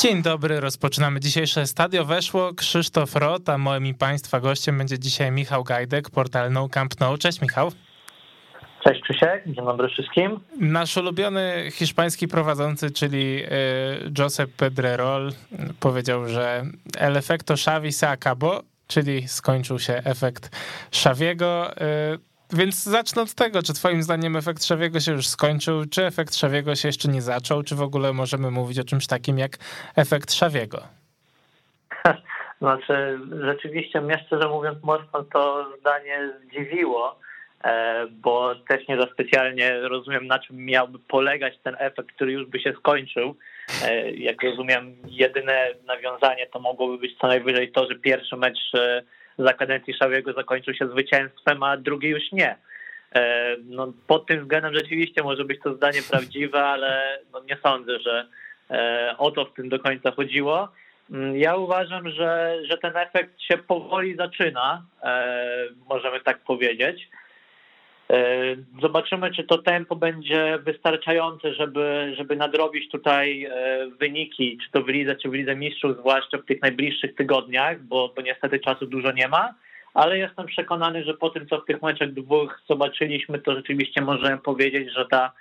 Dzień dobry, rozpoczynamy dzisiejsze Stadio Weszło. Krzysztof Rot, a moim i Państwa gościem będzie dzisiaj Michał Gajdek, portal No Camp No. Cześć Michał. Cześć Krzysiek, dzień dobry wszystkim. Nasz ulubiony hiszpański prowadzący, czyli e, Josep Pedrerol powiedział, że el efecto Xavi se acabó, czyli skończył się efekt Xaviego. Więc zacznę od tego, czy twoim zdaniem efekt Szawiego się już skończył, czy efekt Szawiego się jeszcze nie zaczął, czy w ogóle możemy mówić o czymś takim jak efekt Szawiego? Znaczy, rzeczywiście mnie szczerze mówiąc mocno to zdanie zdziwiło, e, bo też nie za specjalnie rozumiem na czym miałby polegać ten efekt, który już by się skończył. E, jak rozumiem, jedyne nawiązanie to mogłoby być co najwyżej to, że pierwszy mecz e, za kadencji Szawiego zakończył się zwycięstwem, a drugi już nie. E, no, pod tym względem rzeczywiście może być to zdanie prawdziwe, ale no, nie sądzę, że e, o to w tym do końca chodziło. Mm, ja uważam, że, że ten efekt się powoli zaczyna, e, możemy tak powiedzieć. E, zobaczymy, czy to tempo będzie wystarczające, żeby, żeby nadrobić tutaj e, wyniki, czy to w lidze, czy w lidze mistrzów, zwłaszcza w tych najbliższych tygodniach, bo, bo niestety czasu dużo nie ma, ale jestem przekonany, że po tym, co w tych meczach dwóch zobaczyliśmy, to rzeczywiście możemy powiedzieć, że ta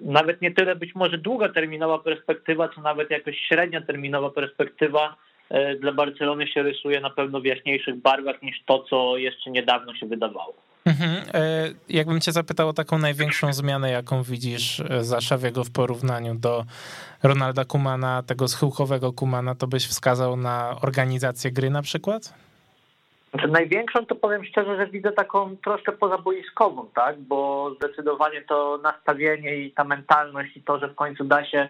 nawet nie tyle być może długoterminowa perspektywa, co nawet jakoś średnia terminowa perspektywa e, dla Barcelony się rysuje na pewno w jaśniejszych barwach niż to, co jeszcze niedawno się wydawało. Mhm. E, jakbym cię zapytał o taką największą zmianę, jaką widzisz e, za Szawiego w porównaniu do Ronalda Kumana, tego schyłkowego Kumana, to byś wskazał na organizację gry na przykład? Znaczy największą to powiem szczerze, że widzę taką troszkę pozaboiskową, tak? Bo zdecydowanie to nastawienie i ta mentalność i to, że w końcu da się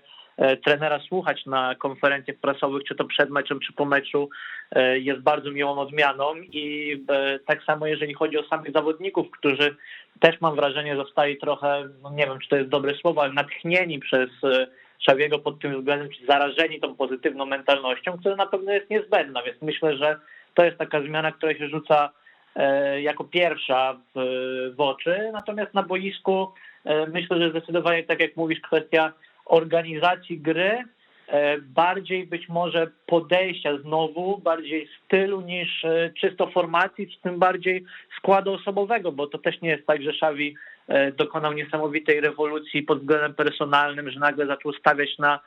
trenera słuchać na konferencjach prasowych, czy to przed meczem, czy po meczu, e, jest bardzo miłą odmianą i e, tak samo jeżeli chodzi o samych zawodników, którzy też mam wrażenie zostali trochę, no nie wiem czy to jest dobre słowo, ale natchnieni przez Szawiego pod tym względem, czy zarażeni tą pozytywną mentalnością, która na pewno jest niezbędna, więc myślę, że to jest taka zmiana, która się rzuca jako pierwsza w, w oczy, natomiast na boisku myślę, że zdecydowanie tak jak mówisz, kwestia organizacji gry, e, bardziej być może podejścia znowu, bardziej stylu niż e, czysto formacji, czy tym bardziej składu osobowego, bo to też nie jest tak, że Xavi e, dokonał niesamowitej rewolucji pod względem personalnym, że nagle zaczął stawiać na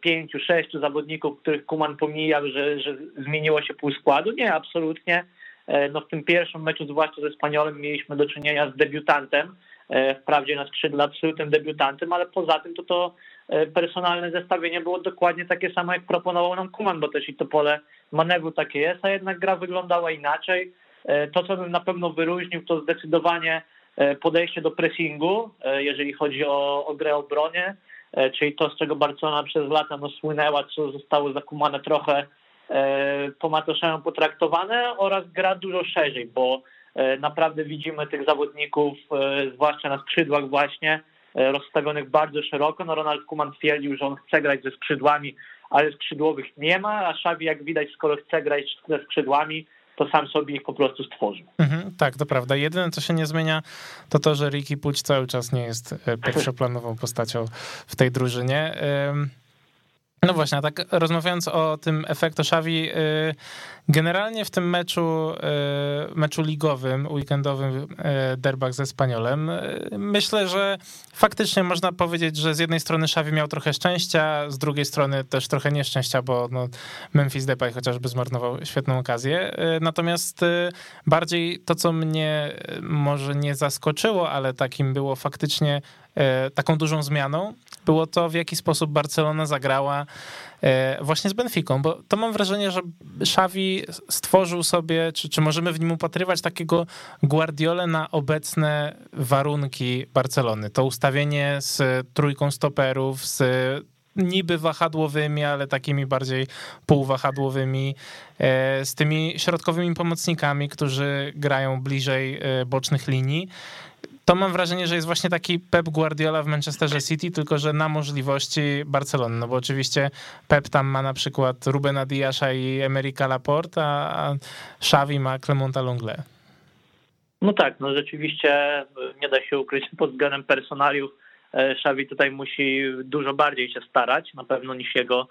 pięciu, sześciu zawodników, których Kuman pomijał, że, że zmieniło się pół składu. Nie, absolutnie. No w tym pierwszym meczu, zwłaszcza ze Spaniolem, mieliśmy do czynienia z debiutantem, wprawdzie na skrzydle absolutnym debiutantem, ale poza tym to to e, personalne zestawienie było dokładnie takie samo, jak proponował nam Kuman, bo też i to pole manewru takie jest, a jednak gra wyglądała inaczej. E, to, co bym na pewno wyróżnił, to zdecydowanie podejście do pressingu, jeżeli chodzi o, o grę obronie, czyli to, z czego Barcelona przez lata no, słynęła, co zostało zakumane trochę po macoszemu potraktowane oraz gra dużo szerzej, bo E, naprawdę widzimy tych zawodników, e, zwłaszcza na skrzydłach właśnie, e, rozstawionych bardzo szeroko. No Ronald Kuman twierdził, że on chce grać ze skrzydłami, ale skrzydłowych nie ma, a Xavi jak widać, skoro chce grać ze skrzydłami, to sam sobie ich po prostu stworzył. Mhm, tak, to prawda. Jedyne, co się nie zmienia, to to, że Ricky Puć cały czas nie jest pierwszoplanową postacią w tej drużynie. No właśnie, tak rozmawiając o tym efektu Xavi, y, generalnie w tym meczu, y, meczu ligowym, weekendowym y, derbach ze Spaniolem, myślę, że faktycznie można powiedzieć, że z jednej strony Xavi miał trochę szczęścia, z drugiej strony też trochę nieszczęścia, bo no, Memphis Depay chociażby zmarnował świetną okazję. Natomiast bardziej to, co mnie może nie zaskoczyło, ale takim było faktycznie taką dużą zmianą, było to, w jaki sposób Barcelona zagrała e, właśnie z Benficą, bo to mam wrażenie, że Xavi stworzył sobie, czy, czy możemy w nim upatrywać takiego Guardiolę na obecne warunki Barcelony. To ustawienie z trójką stoperów, z niby wahadłowymi, ale takimi bardziej półwahadłowymi, e, z tymi środkowymi pomocnikami, którzy grają bliżej e, bocznych linii to mam wrażenie, że jest właśnie taki Pep Guardiola w Manchesterze City, tylko że na możliwości Barcelony, no bo oczywiście Pep tam ma na przykład Rubena Diasza i Emerika Laporte, a Xavi ma Clemonta Longle. No tak, no rzeczywiście nie da się ukryć pod względem personaliów Xavi tutaj musi dużo bardziej się starać, na pewno niż jego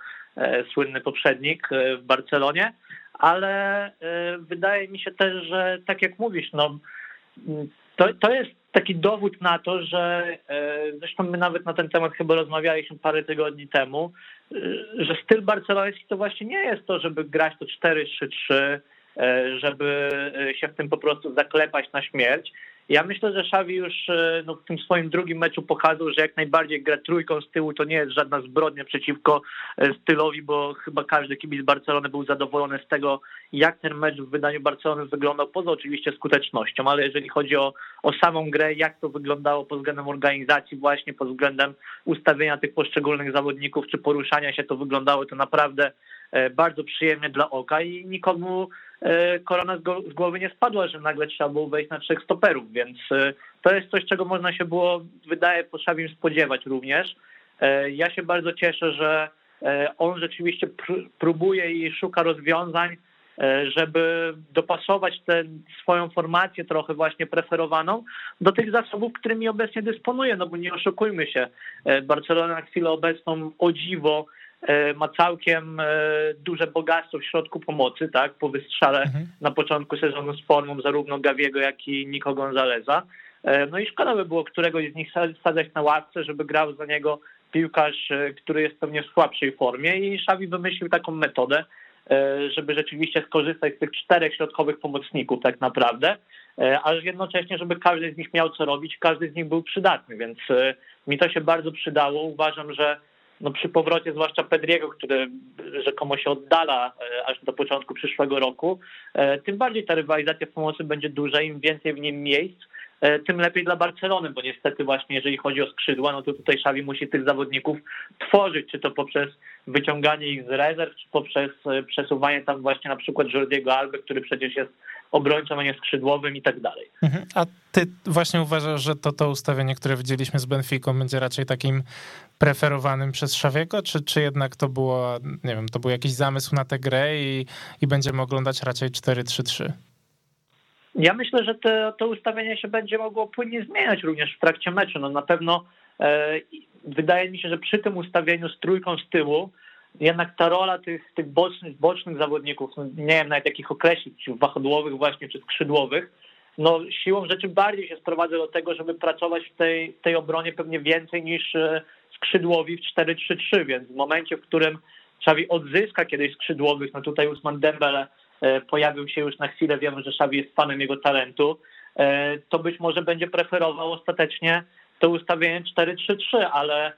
słynny poprzednik w Barcelonie, ale wydaje mi się też, że tak jak mówisz, no, to, to jest taki dowód na to, że zresztą my nawet na ten temat chyba rozmawialiśmy parę tygodni temu, że styl barceloński to właśnie nie jest to, żeby grać to 4-3-3, żeby się w tym po prostu zaklepać na śmierć, ja myślę, że Xavi już e, no, w tym swoim drugim meczu pokazał, że jak najbardziej gra trójką z tyłu to nie jest żadna zbrodnia przeciwko e, stylowi, bo chyba każdy kibic Barcelony był zadowolony z tego, jak ten mecz w wydaniu Barcelony wyglądał, poza oczywiście skutecznością, ale jeżeli chodzi o, o samą grę, jak to wyglądało pod względem organizacji, właśnie pod względem ustawienia tych poszczególnych zawodników, czy poruszania się, to wyglądało to naprawdę bardzo przyjemnie dla oka i nikomu E, korona z głowy nie spadła, że nagle trzeba było wejść na trzech stoperów, więc e, to jest coś, czego można się było, wydaje, po Szawim spodziewać również. E, ja się bardzo cieszę, że on rzeczywiście próbuje i szuka rozwiązań, żeby dopasować tę swoją formację trochę właśnie preferowaną do tych zasobów, którymi obecnie dysponuje, no bo nie oszukujmy się, Barcelona na chwilę obecną o dziwo E, ma całkiem e, duże bogactwo w środku pomocy, tak, po wystrzale mhm. na początku sezonu z formą zarówno Gawiego, jak i Nico Gonzaleza. E, no i szkoda by było któregoś z nich sadzać na ławce, żeby grał za niego piłkarz, który jest pewnie w słabszej formie i Xavi wymyślił taką metodę, żeby rzeczywiście skorzystać z tych czterech środkowych pomocników tak naprawdę, ale jednocześnie, żeby każdy z nich miał co robić, każdy z nich był przydatny, więc mi to się bardzo przydało. Uważam, że no przy powrocie zwłaszcza Pedriego, który rzekomo się oddala e, aż do początku przyszłego roku, e, tym bardziej ta rywalizacja w pomocy będzie duża, im więcej w nim miejsc, e, tym lepiej dla Barcelony, bo niestety właśnie jeżeli chodzi o skrzydła, no to tutaj Xavi musi tych zawodników tworzyć, czy to poprzez wyciąganie ich z rezerw, czy poprzez przesuwanie tam właśnie na przykład Jordiego Alby, który przecież jest obrońcą, a nie skrzydłowym i tak dalej. Mhm. A ty właśnie uważasz, że to to ustawienie, które widzieliśmy z Benficą będzie raczej takim preferowanym przez Szawiego, czy, czy jednak to było, nie wiem, to był jakiś zamysł na tę grę i, i będziemy oglądać raczej 4-3-3? Ja myślę, że te, to ustawienie się będzie mogło płynnie zmieniać również w trakcie meczu. No na pewno e, wydaje mi się, że przy tym ustawieniu z trójką z tyłu jednak ta rola tych, tych bocznych, bocznych zawodników, no nie wiem nawet jakich określić, wahadłowych właśnie, czy skrzydłowych, no siłą rzeczy bardziej się sprowadza do tego, żeby pracować w tej, tej obronie pewnie więcej niż e, skrzydłowi w 4-3-3, więc w momencie, w którym Xavi odzyska kiedyś skrzydłowych, no tutaj Usman Dembele e, pojawił się już na chwilę, wiemy, że Xavi jest fanem jego talentu, e, to być może będzie preferował ostatecznie to ustawienie 4-3-3, ale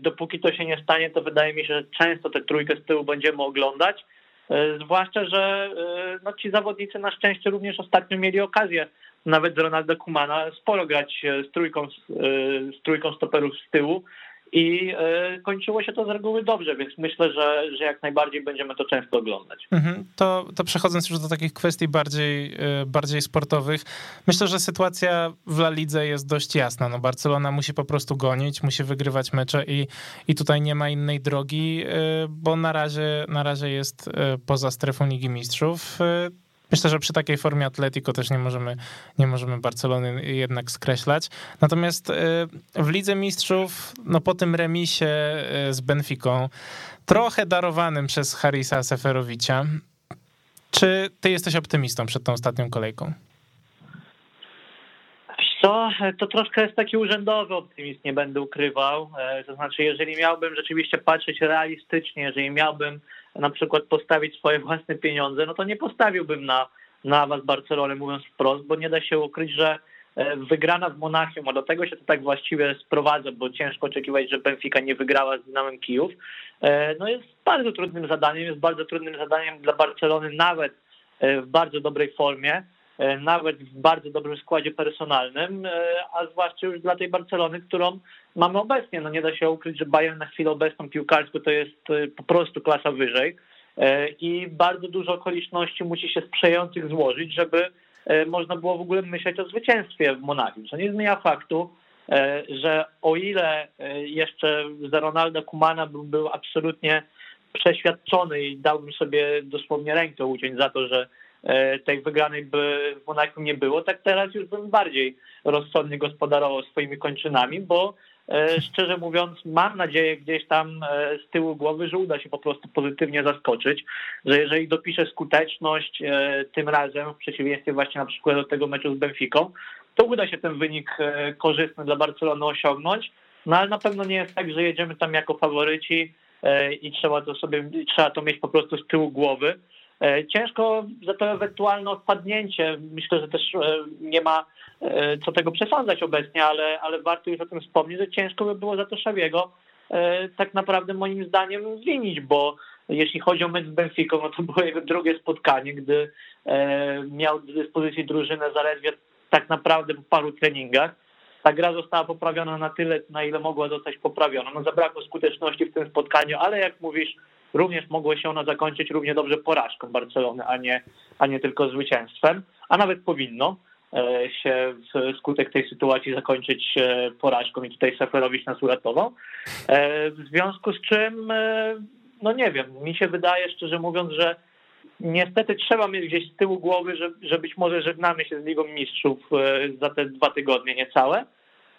dopóki to się nie stanie, to wydaje mi się, że często tę trójkę z tyłu będziemy oglądać. E, zwłaszcza, że e, no, ci zawodnicy na szczęście również ostatnio mieli okazję nawet z Ronaldo Kumana sporo grać z trójką, z trójką stoperów z tyłu i e, kończyło się to z reguły dobrze, więc myślę, że, że jak najbardziej będziemy to często oglądać. Mhm. To, to przechodząc już do takich kwestii bardziej, e, bardziej sportowych, myślę, że sytuacja w La Lidze jest dość jasna. No Barcelona musi po prostu gonić, musi wygrywać mecze i, i tutaj nie ma innej drogi, e, bo na razie, na razie jest poza strefą Ligi Mistrzów. Myślę, że przy takiej formie Atletico też nie możemy, nie możemy Barcelony jednak skreślać. Natomiast e, w Lidze Mistrzów, no po tym remisie e, z Benficą, trochę darowanym przez Harisa Seferowicza, czy ty jesteś optymistą przed tą ostatnią kolejką? To, to troszkę jest taki urzędowy optymizm, nie będę ukrywał. E, to znaczy, jeżeli miałbym rzeczywiście patrzeć realistycznie, jeżeli miałbym na przykład postawić swoje własne pieniądze, no to nie postawiłbym na, na awans Barcelony, mówiąc wprost, bo nie da się ukryć, że e, wygrana w Monachium, a do tego się to tak właściwie sprowadza, bo ciężko oczekiwać, że Benfica nie wygrała z Dynamem Kijów, e, no jest bardzo trudnym zadaniem, jest bardzo trudnym zadaniem dla Barcelony, nawet e, w bardzo dobrej formie, nawet w bardzo dobrym składzie personalnym, a zwłaszcza już dla tej Barcelony, którą mamy obecnie. No nie da się ukryć, że Bayern na chwilę obecną piłkarską to jest y, po prostu klasa wyżej e, i bardzo dużo okoliczności musi się sprzyjających złożyć, żeby e, można było w ogóle myśleć o zwycięstwie w Monachium. Co nie zmienia faktu, e, że o ile jeszcze za Ronalda Kumana bym był absolutnie przeświadczony i dałbym sobie dosłownie rękę uciąć za to, że tej wygranej by w Monachium nie było, tak teraz już bym bardziej rozsądnie gospodarował swoimi kończynami, bo E, szczerze mówiąc, mam nadzieję gdzieś tam e, z tyłu głowy, że uda się po prostu pozytywnie zaskoczyć, że jeżeli dopisze skuteczność e, tym razem, w przeciwieństwie właśnie na przykład do tego meczu z Benficą, to uda się ten wynik korzystny dla Barcelony osiągnąć, no ale na pewno nie jest tak, że jedziemy tam jako faworyci i trzeba to sobie, trzeba to mieć po prostu z tyłu głowy. Ciężko za to ewentualne odpadnięcie, myślę, że też nie ma E, co tego przesądzać obecnie, ale, ale warto już o tym wspomnieć, że ciężko by było za to Szawiego e, tak naprawdę moim zdaniem zwinić, bo jeśli chodzi o mecz z Benficą, no to było jego drugie spotkanie, gdy e, miał do dyspozycji drużynę zaledwie tak naprawdę po paru treningach. Ta gra została poprawiona na tyle, na ile mogła zostać poprawiona. No zabrakło skuteczności w tym spotkaniu, ale jak mówisz, również mogło się ona zakończyć równie dobrze porażką Barcelony, a nie, a nie tylko zwycięstwem, a nawet powinno. E, się skutek tej sytuacji zakończyć e, porażką i tutaj Seferowicz nas uratował. E, w związku z czym, no nie wiem, mi się wydaje szczerze mówiąc, że niestety trzeba mieć gdzieś z tyłu głowy, że, że być może żegnamy się z Ligą Mistrzów za te dwa tygodnie niecałe,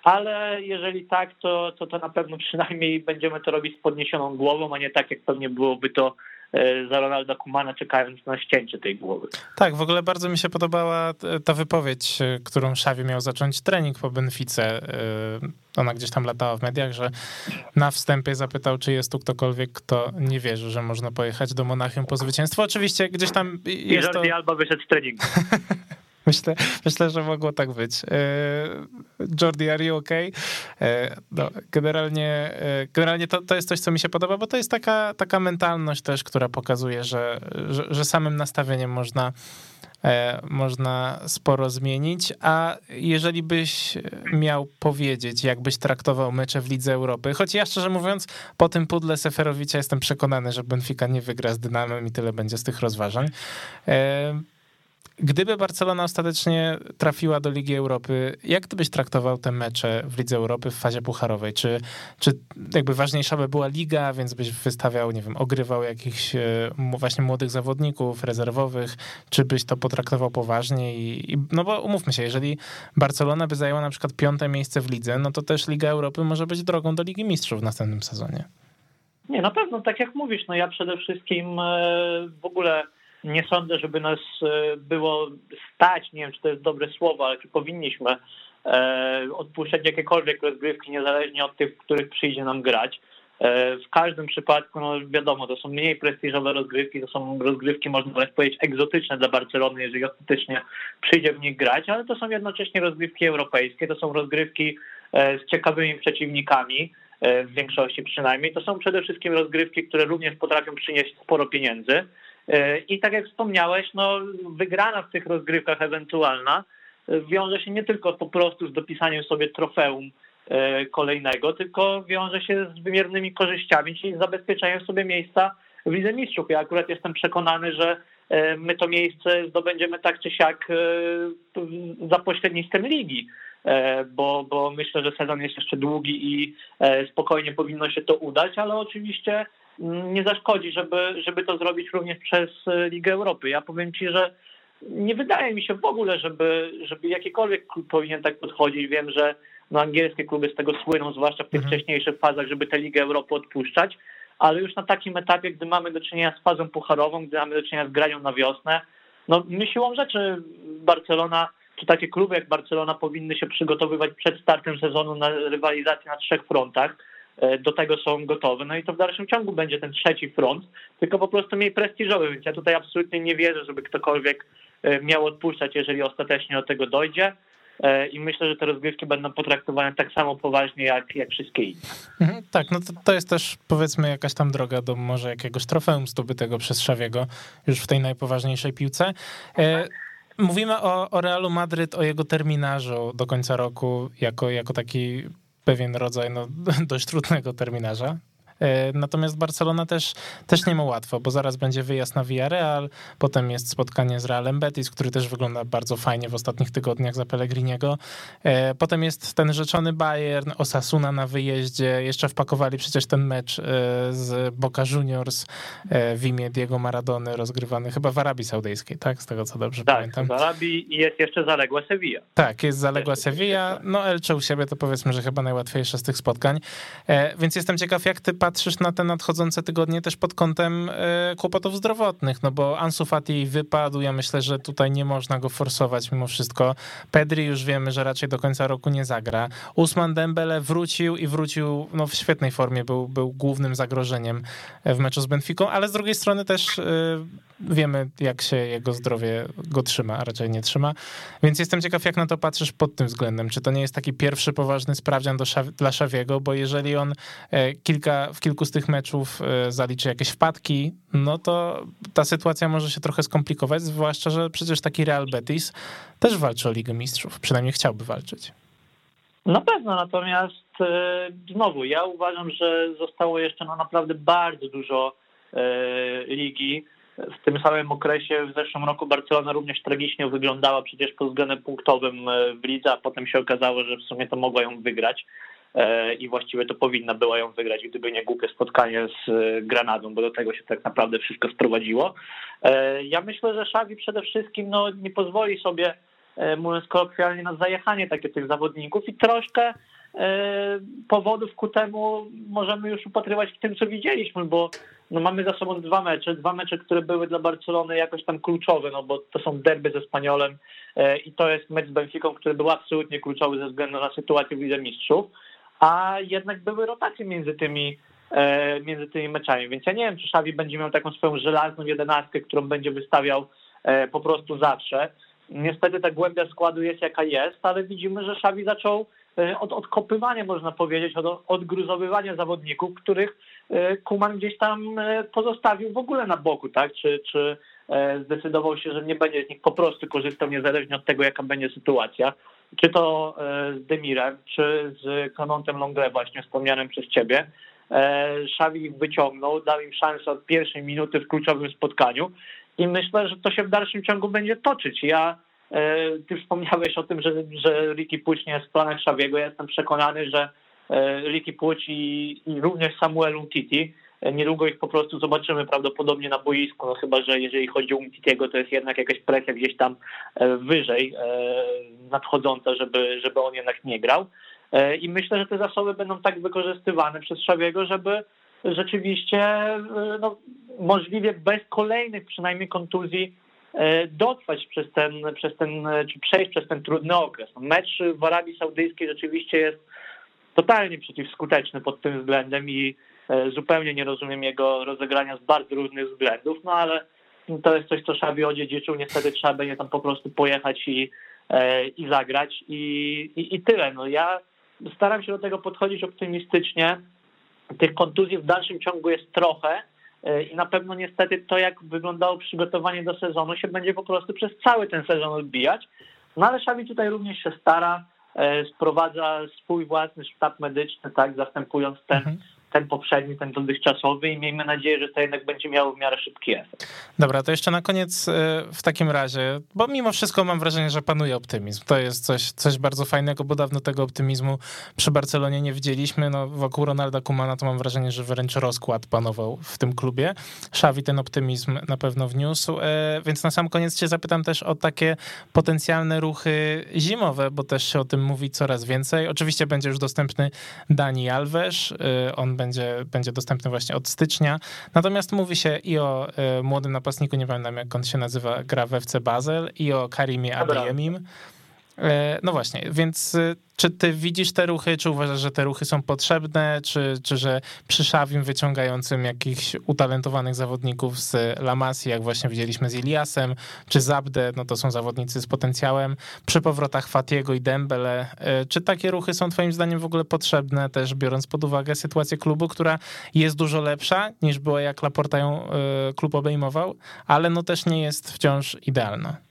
ale jeżeli tak, to, to, to na pewno przynajmniej będziemy to robić z podniesioną głową, a nie tak, jak pewnie byłoby to E, za Ronalda Kumana, czekając na ścięcie tej głowy. Tak, w ogóle bardzo mi się podobała ta wypowiedź, e, którą Xavi miał zacząć trening po Benfice. E, ona gdzieś tam latała w mediach, że na wstępie zapytał, czy jest tu ktokolwiek, kto nie wierzy, że można pojechać do Monachium po zwięstwo. Oczywiście gdzieś tam jest I Jordi to... Alba wyszedł z treningu. Myślę, myślę, że mogło tak być. E, Jordi, are you okay? E, no, generalnie e, generalnie to, to jest coś, co mi się podoba, bo to jest taka, taka mentalność też, która pokazuje, że, że, że samym nastawieniem można można sporo zmienić, a jeżeli byś miał powiedzieć, jakbyś traktował mecze w Lidze Europy, choć ja szczerze mówiąc, po tym pudle Seferowicza jestem przekonany, że Benfica nie wygra z Dynamem i tyle będzie z tych rozważań. Gdyby Barcelona ostatecznie trafiła do Ligi Europy, jak ty byś traktował te mecze w Lidze Europy w fazie pucharowej? Czy, czy jakby ważniejsza by była liga, więc byś wystawiał, nie wiem, ogrywał jakichś e, właśnie młodych zawodników, rezerwowych, czy byś to potraktował poważnie? I, i, no bo umówmy się, jeżeli Barcelona by zajęła na przykład piąte miejsce w lidze, no to też Liga Europy może być drogą do Ligi Mistrzów w następnym sezonie. Nie, na pewno, tak jak mówisz, no ja przede wszystkim e, w ogóle nie sądzę, żeby nas e, było stać, nie wiem, czy to jest dobre słowo, ale czy powinniśmy e, odpuszczać jakiekolwiek rozgrywki, niezależnie od tych, w których przyjdzie nam grać. E, w każdym przypadku, no wiadomo, to są mniej prestiżowe rozgrywki, to są rozgrywki, można nawet powiedzieć, egzotyczne dla Barcelony, jeżeli ostatecznie przyjdzie w nich grać, ale to są jednocześnie rozgrywki europejskie, to są rozgrywki z ciekawymi przeciwnikami, w większości przynajmniej. To są przede wszystkim rozgrywki, które również potrafią przynieść sporo pieniędzy. E, I tak jak wspomniałeś, no, wygrana w tych rozgrywkach ewentualna e, wiąże się nie tylko po prostu z dopisaniem sobie trofeum e, kolejnego, tylko wiąże się z wymiernymi korzyściami, czyli z zabezpieczeniem sobie miejsca w Lidze Mistrzów. Ja akurat jestem przekonany, że my to miejsce zdobędziemy tak czy siak za pośrednictwem ligi, bo, bo myślę, że sezon jest jeszcze długi i spokojnie powinno się to udać, ale oczywiście nie zaszkodzi, żeby, żeby to zrobić również przez e, Ligę Europy. Ja powiem Ci, że nie wydaje mi się w ogóle, żeby, żeby jakikolwiek klub powinien tak podchodzić. Wiem, że no, angielskie kluby z tego słyną, zwłaszcza w tych mhm. wcześniejszych fazach, żeby tę Ligę Europy odpuszczać, ale już na takim etapie, gdy mamy do czynienia z fazą pucharową, gdy mamy do czynienia z granią na wiosnę, no my siłą rzeczy Barcelona, czy takie kluby jak Barcelona powinny się przygotowywać przed startem sezonu na rywalizację na trzech frontach do tego są gotowe. No i to w dalszym ciągu będzie ten trzeci front, tylko po prostu mniej prestiżowy, więc ja tutaj absolutnie nie wierzę, żeby ktokolwiek e, miał odpuszczać, jeżeli ostatecznie do tego dojdzie. E, I myślę, że te rozgrywki będą potraktowane tak samo poważnie jak, jak wszystkie inne. Mhm, tak, no to, to jest też powiedzmy jakaś tam droga do może jakiegoś trofeum zdobytego przez Szawiego już w tej najpoważniejszej piłce. Mówimy o, o Realu Madryt, o jego terminarzu do końca roku jako, jako taki pewien rodzaj no, dość trudnego terminarza. Natomiast Barcelona też, też nie ma łatwo, bo zaraz będzie wyjazd na Villarreal, potem jest spotkanie z Realem Betis, który też wygląda bardzo fajnie w ostatnich tygodniach za Pellegriniego. Potem jest ten rzeczony Bayern, Osasuna na wyjeździe, jeszcze wpakowali przecież ten mecz z Boca Juniors w imię Diego Maradony, rozgrywany chyba w Arabii Saudyjskiej, tak? Z tego co dobrze tak, pamiętam. Tak, w Arabii i jest jeszcze zaległa Sevilla. Tak, jest zaległa Sevilla. No Elche u siebie to powiedzmy, że chyba najłatwiejsze z tych spotkań. E, więc jestem ciekaw, jak ty patrzysz na te nadchodzące tygodnie też pod kątem e, kłopotów zdrowotnych, no bo Ansu Fati wypadł, ja myślę, że tutaj nie można go forsować mimo wszystko. Pedri już wiemy, że raczej do końca roku nie zagra. Usman Dembele wrócił i wrócił no, w świetnej formie, był, był głównym zagrożeniem w meczu z Benficą, ale z drugiej strony też e, wiemy, jak się jego zdrowie go trzyma, a raczej nie trzyma. Więc jestem ciekaw, jak na to patrzysz pod tym względem. Czy to nie jest taki pierwszy poważny sprawdzian do, dla Szawiego, bo jeżeli on e, kilka, w kilku z tych meczów e, zaliczy jakieś wpadki, no to ta sytuacja może się trochę skomplikować, zwłaszcza, że przecież taki Real Betis też walczy o Ligę Mistrzów, przynajmniej chciałby walczyć. Na pewno, natomiast e, znowu, ja uważam, że zostało jeszcze no, naprawdę bardzo dużo ligi. W tym samym okresie w zeszłym roku Barcelona również tragicznie wyglądała przecież pod względem punktowym e, w lidze, a potem się okazało, że w sumie to mogła ją wygrać. e, i właściwie to powinna była ją wygrać, gdyby nie głupie spotkanie z e, Granadą, bo do tego się tak naprawdę wszystko sprowadziło. Ja myślę, że Xavi przede wszystkim no, nie pozwoli sobie, mówiąc kolokwialnie, na zajechanie takie tych zawodników i troszkę powodów ku temu możemy już upatrywać w tym, co widzieliśmy, bo no mamy za sobą dwa mecze, dwa mecze, które były dla Barcelony jakoś tam kluczowe, no bo to są derby ze Spaniolem e, i to jest mecz z Benficą, który był absolutnie kluczowy ze względu na sytuację w Lidze Mistrzów, a jednak były rotacje między tymi e, między tymi meczami, więc ja nie wiem, czy Xavi będzie miał taką swoją żelazną jedenastkę, którą będzie wystawiał e, po prostu zawsze. Niestety ta głębia składu jest jaka jest, ale widzimy, że Xavi zaczął E, od odkopywania, można powiedzieć, od odgruzowywania zawodników, których Kuman gdzieś tam pozostawił w ogóle na boku, tak? Czy, czy zdecydował się, że nie będzie z nich po prostu korzystał niezależnie od tego, jaka będzie sytuacja. Czy to z Demirem, czy z Kanontem Longle właśnie wspomnianym przez ciebie. Szawi ich wyciągnął, dał im szansę od pierwszej minuty w kluczowym spotkaniu i myślę, że to się w dalszym ciągu będzie toczyć. Ja E, ty wspomniałeś o tym, że, że Ricky Puć nie jest w planach Szawiego. Ja jestem przekonany, że e, Ricky Puć i, i również Samuel Umtiti e, niedługo ich po prostu zobaczymy prawdopodobnie na boisku, no chyba, że jeżeli chodzi o Umtitiego, to jest jednak jakaś presja gdzieś tam wyżej nadchodząca, żeby, żeby on jednak nie grał. I myślę, że te zasoby będą tak wykorzystywane przez Szawiego, żeby rzeczywiście no, możliwie bez kolejnych przynajmniej kontuzji E, dotrwać przez ten, przez ten, czy przejść przez ten trudny okres. Mecz w Arabii Saudyjskiej rzeczywiście jest totalnie przeciwskuteczny pod tym względem i e, zupełnie nie rozumiem jego rozegrania z bardzo różnych względów, no ale to jest coś, co Szabi odziedziczył, niestety trzeba będzie tam po prostu pojechać i, e, i zagrać i, i, i tyle. No ja staram się do tego podchodzić optymistycznie. Tych kontuzji w dalszym ciągu jest trochę, E, i na pewno niestety to, jak wyglądało przygotowanie do sezonu, się będzie po prostu przez cały ten sezon odbijać. No ale Szawi tutaj również się stara, e, sprowadza swój własny sztab medyczny, tak, zastępując ten mhm ten poprzedni, ten dotychczasowy i miejmy nadzieję, że to jednak będzie miało w miarę szybki efekt. Dobra, to jeszcze na koniec e, w takim razie, bo mimo wszystko mam wrażenie, że panuje optymizm. To jest coś, coś bardzo fajnego, bo dawno tego optymizmu przy Barcelonie nie widzieliśmy. No, wokół Ronalda Kumana to mam wrażenie, że wręcz rozkład panował w tym klubie. Szawi ten optymizm na pewno wniósł, e, więc na sam koniec cię zapytam też o takie potencjalne ruchy zimowe, bo też się o tym mówi coraz więcej. Oczywiście będzie już dostępny Dani Alves, e, on będzie będzie, będzie dostępny właśnie od stycznia. Natomiast mówi się i o y, młodym napastniku, nie pamiętam jak on się nazywa, gra w FC Basel, i o Karimie Adeyemim. E, no właśnie, więc y, czy ty widzisz te ruchy, czy uważasz, że te ruchy są potrzebne, czy, czy że przy Szawim wyciągającym jakichś utalentowanych zawodników z Lamassi, jak właśnie widzieliśmy z Iliasem, czy Zabde, no to są zawodnicy z potencjałem, przy powrotach Fatiego i Dembele, e, czy takie ruchy są twoim zdaniem w ogóle potrzebne, też biorąc pod uwagę sytuację klubu, która jest dużo lepsza niż była jak Laporta ją e, klub obejmował, ale no też nie jest wciąż idealna.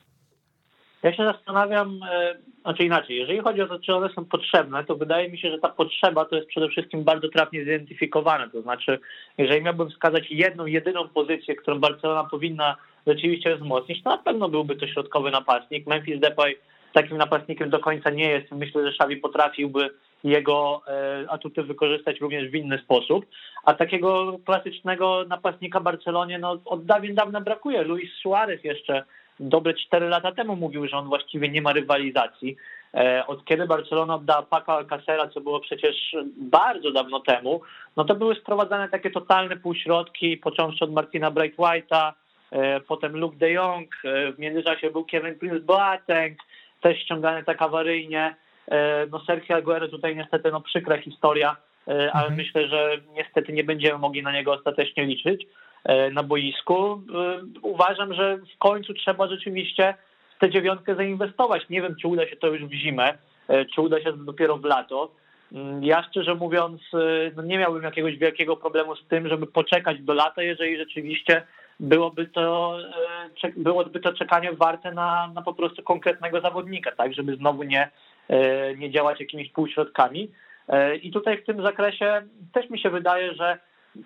Ja się zastanawiam, e, znaczy inaczej, jeżeli chodzi o to, czy one są potrzebne, to wydaje mi się, że ta potrzeba to jest przede wszystkim bardzo trafnie zidentyfikowana. To znaczy, jeżeli miałbym wskazać jedną, jedyną pozycję, którą Barcelona powinna rzeczywiście wzmocnić, to na pewno byłby to środkowy napastnik. Memphis Depay takim napastnikiem do końca nie jest. Myślę, że Xavi potrafiłby jego e, atuty wykorzystać również w inny sposób. A takiego klasycznego napastnika Barcelonie no, od dawien dawna brakuje. Luis Suarez jeszcze dobre 4 lata temu mówił, że on właściwie nie ma rywalizacji. E, od kiedy Barcelona oddała Paco Alcacera, co było przecież bardzo dawno temu, no to były sprowadzane takie totalne półśrodki, począwszy od Martina White'a, e, potem Luke de Jong, w międzyczasie był Kevin Prince Boateng, też ściągany tak awaryjnie. E, no Sergio Aguero tutaj niestety no przykra historia, e, ale mhm. myślę, że niestety nie będziemy mogli na niego ostatecznie liczyć e, na boisku. Uważam, że w końcu trzeba rzeczywiście w tę dziewiątkę zainwestować. Nie wiem, czy uda się to już w zimę, czy uda się to dopiero w lato. Mm, ja szczerze mówiąc, no nie miałbym jakiegoś wielkiego problemu z tym, żeby poczekać do lata, jeżeli rzeczywiście byłoby to, byłoby to czekanie warte na, na po prostu konkretnego zawodnika, tak, żeby znowu nie E, nie działać jakimiś półśrodkami. E, I tutaj w tym zakresie też mi się wydaje, że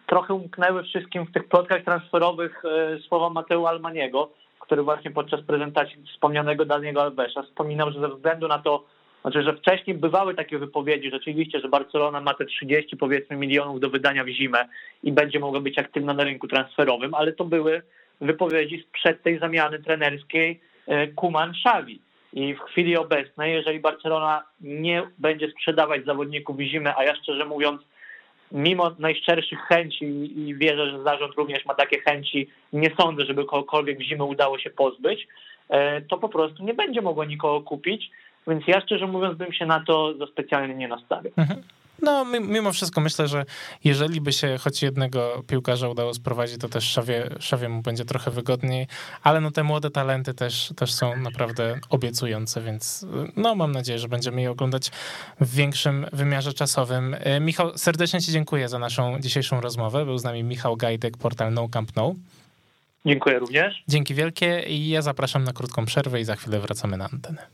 trochę umknęły wszystkim w tych plotkach transferowych e, słowa Mateo Almaniego, który właśnie podczas prezentacji wspomnianego Daniego Alvesa wspominał, że ze względu na to, znaczy, że wcześniej bywały takie wypowiedzi rzeczywiście, że Barcelona ma te 30 powiedzmy milionów do wydania w zimę i będzie mogła być aktywna na rynku transferowym, ale to były wypowiedzi sprzed tej zamiany trenerskiej Kuman-Xavi. I w chwili obecnej, jeżeli Barcelona nie będzie sprzedawać zawodników w zimę, a ja szczerze mówiąc, mimo najszczerszych chęci i wierzę, że zarząd również ma takie chęci, nie sądzę, żeby kogokolwiek w zimę udało się pozbyć, e, to po prostu nie będzie mogło nikogo kupić. Więc ja szczerze mówiąc bym się na to za specjalnie nie nastawiał. Mhm. No, mimo wszystko myślę, że jeżeli by się choć jednego piłkarza udało sprowadzić, to też Szawie, Szawie mu będzie trochę wygodniej, ale no te młode talenty też, też są naprawdę obiecujące, więc no mam nadzieję, że będziemy je oglądać w większym wymiarze czasowym. E, Michał, serdecznie ci dziękuję za naszą dzisiejszą rozmowę. Był z nami Michał Gajdek, portal No Camp No. Dziękuję również. Dzięki wielkie i ja zapraszam na krótką przerwę i za chwilę wracamy na antenę.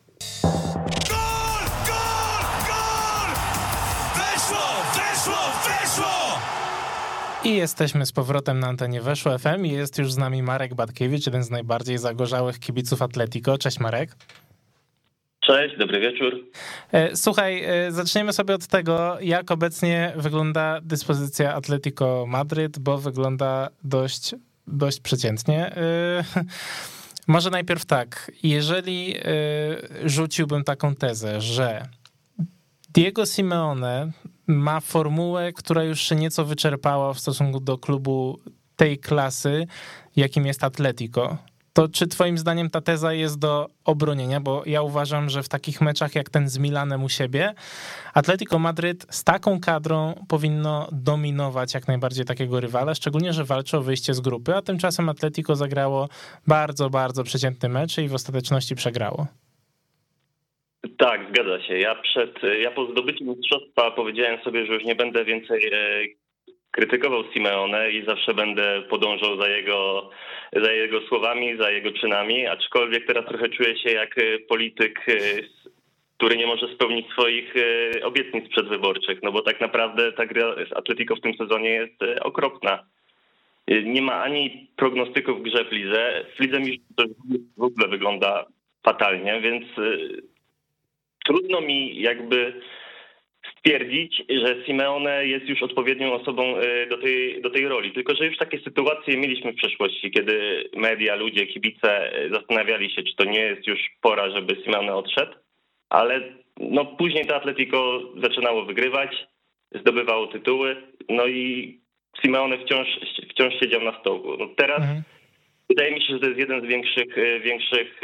I jesteśmy z powrotem na antenie Weszło FM i jest już z nami Marek Batkiewicz, jeden z najbardziej zagorzałych kibiców Atletico. Cześć Marek. Cześć, dobry wieczór. E, słuchaj, e, zaczniemy sobie od tego, jak obecnie wygląda dyspozycja Atletico Madryt, bo wygląda dość, dość przeciętnie. E, może najpierw tak, jeżeli rzuciłbym taką tezę, że Diego Simeone ma formułę, która już się nieco wyczerpała w stosunku do klubu tej klasy, jakim jest Atletico. To czy twoim zdaniem ta teza jest do obronienia? Bo ja uważam, że w takich meczach jak ten z Milanem u siebie, Atletico Madryt z taką kadrą powinno dominować jak najbardziej takiego rywala, szczególnie, że walczy o wyjście z grupy, a tymczasem Atletico zagrało bardzo, bardzo przeciętny mecz i w ostateczności przegrało. Tak, zgadza się. Ja przed, ja po zdobyciu mistrzostwa powiedziałem sobie, że już nie będę więcej e, krytykował Simeone i zawsze będę podążał za jego, za jego słowami, za jego czynami, aczkolwiek teraz trochę czuję się jak e, polityk, e, który nie może spełnić swoich obietnic przedwyborczych, no bo tak naprawdę ta gra z Atletico w tym sezonie jest okropna. Nie ma ani prognostyków w grze w lidze. W lidze mi to w ogóle wygląda fatalnie, więc trudno mi jakby stwierdzić, że Simeone jest już odpowiednią osobą e, do tej, do tej roli. Tylko, że już takie sytuacje mieliśmy w przeszłości, kiedy media, ludzie, kibice e, zastanawiali się, czy to nie jest już pora, żeby Simeone odszedł, ale no później to Atletico zaczynało wygrywać, zdobywało tytuły, no i Simeone wciąż, wciąż siedział na stołku. No teraz mhm. wydaje mi się, że to jest jeden z większych, e, większych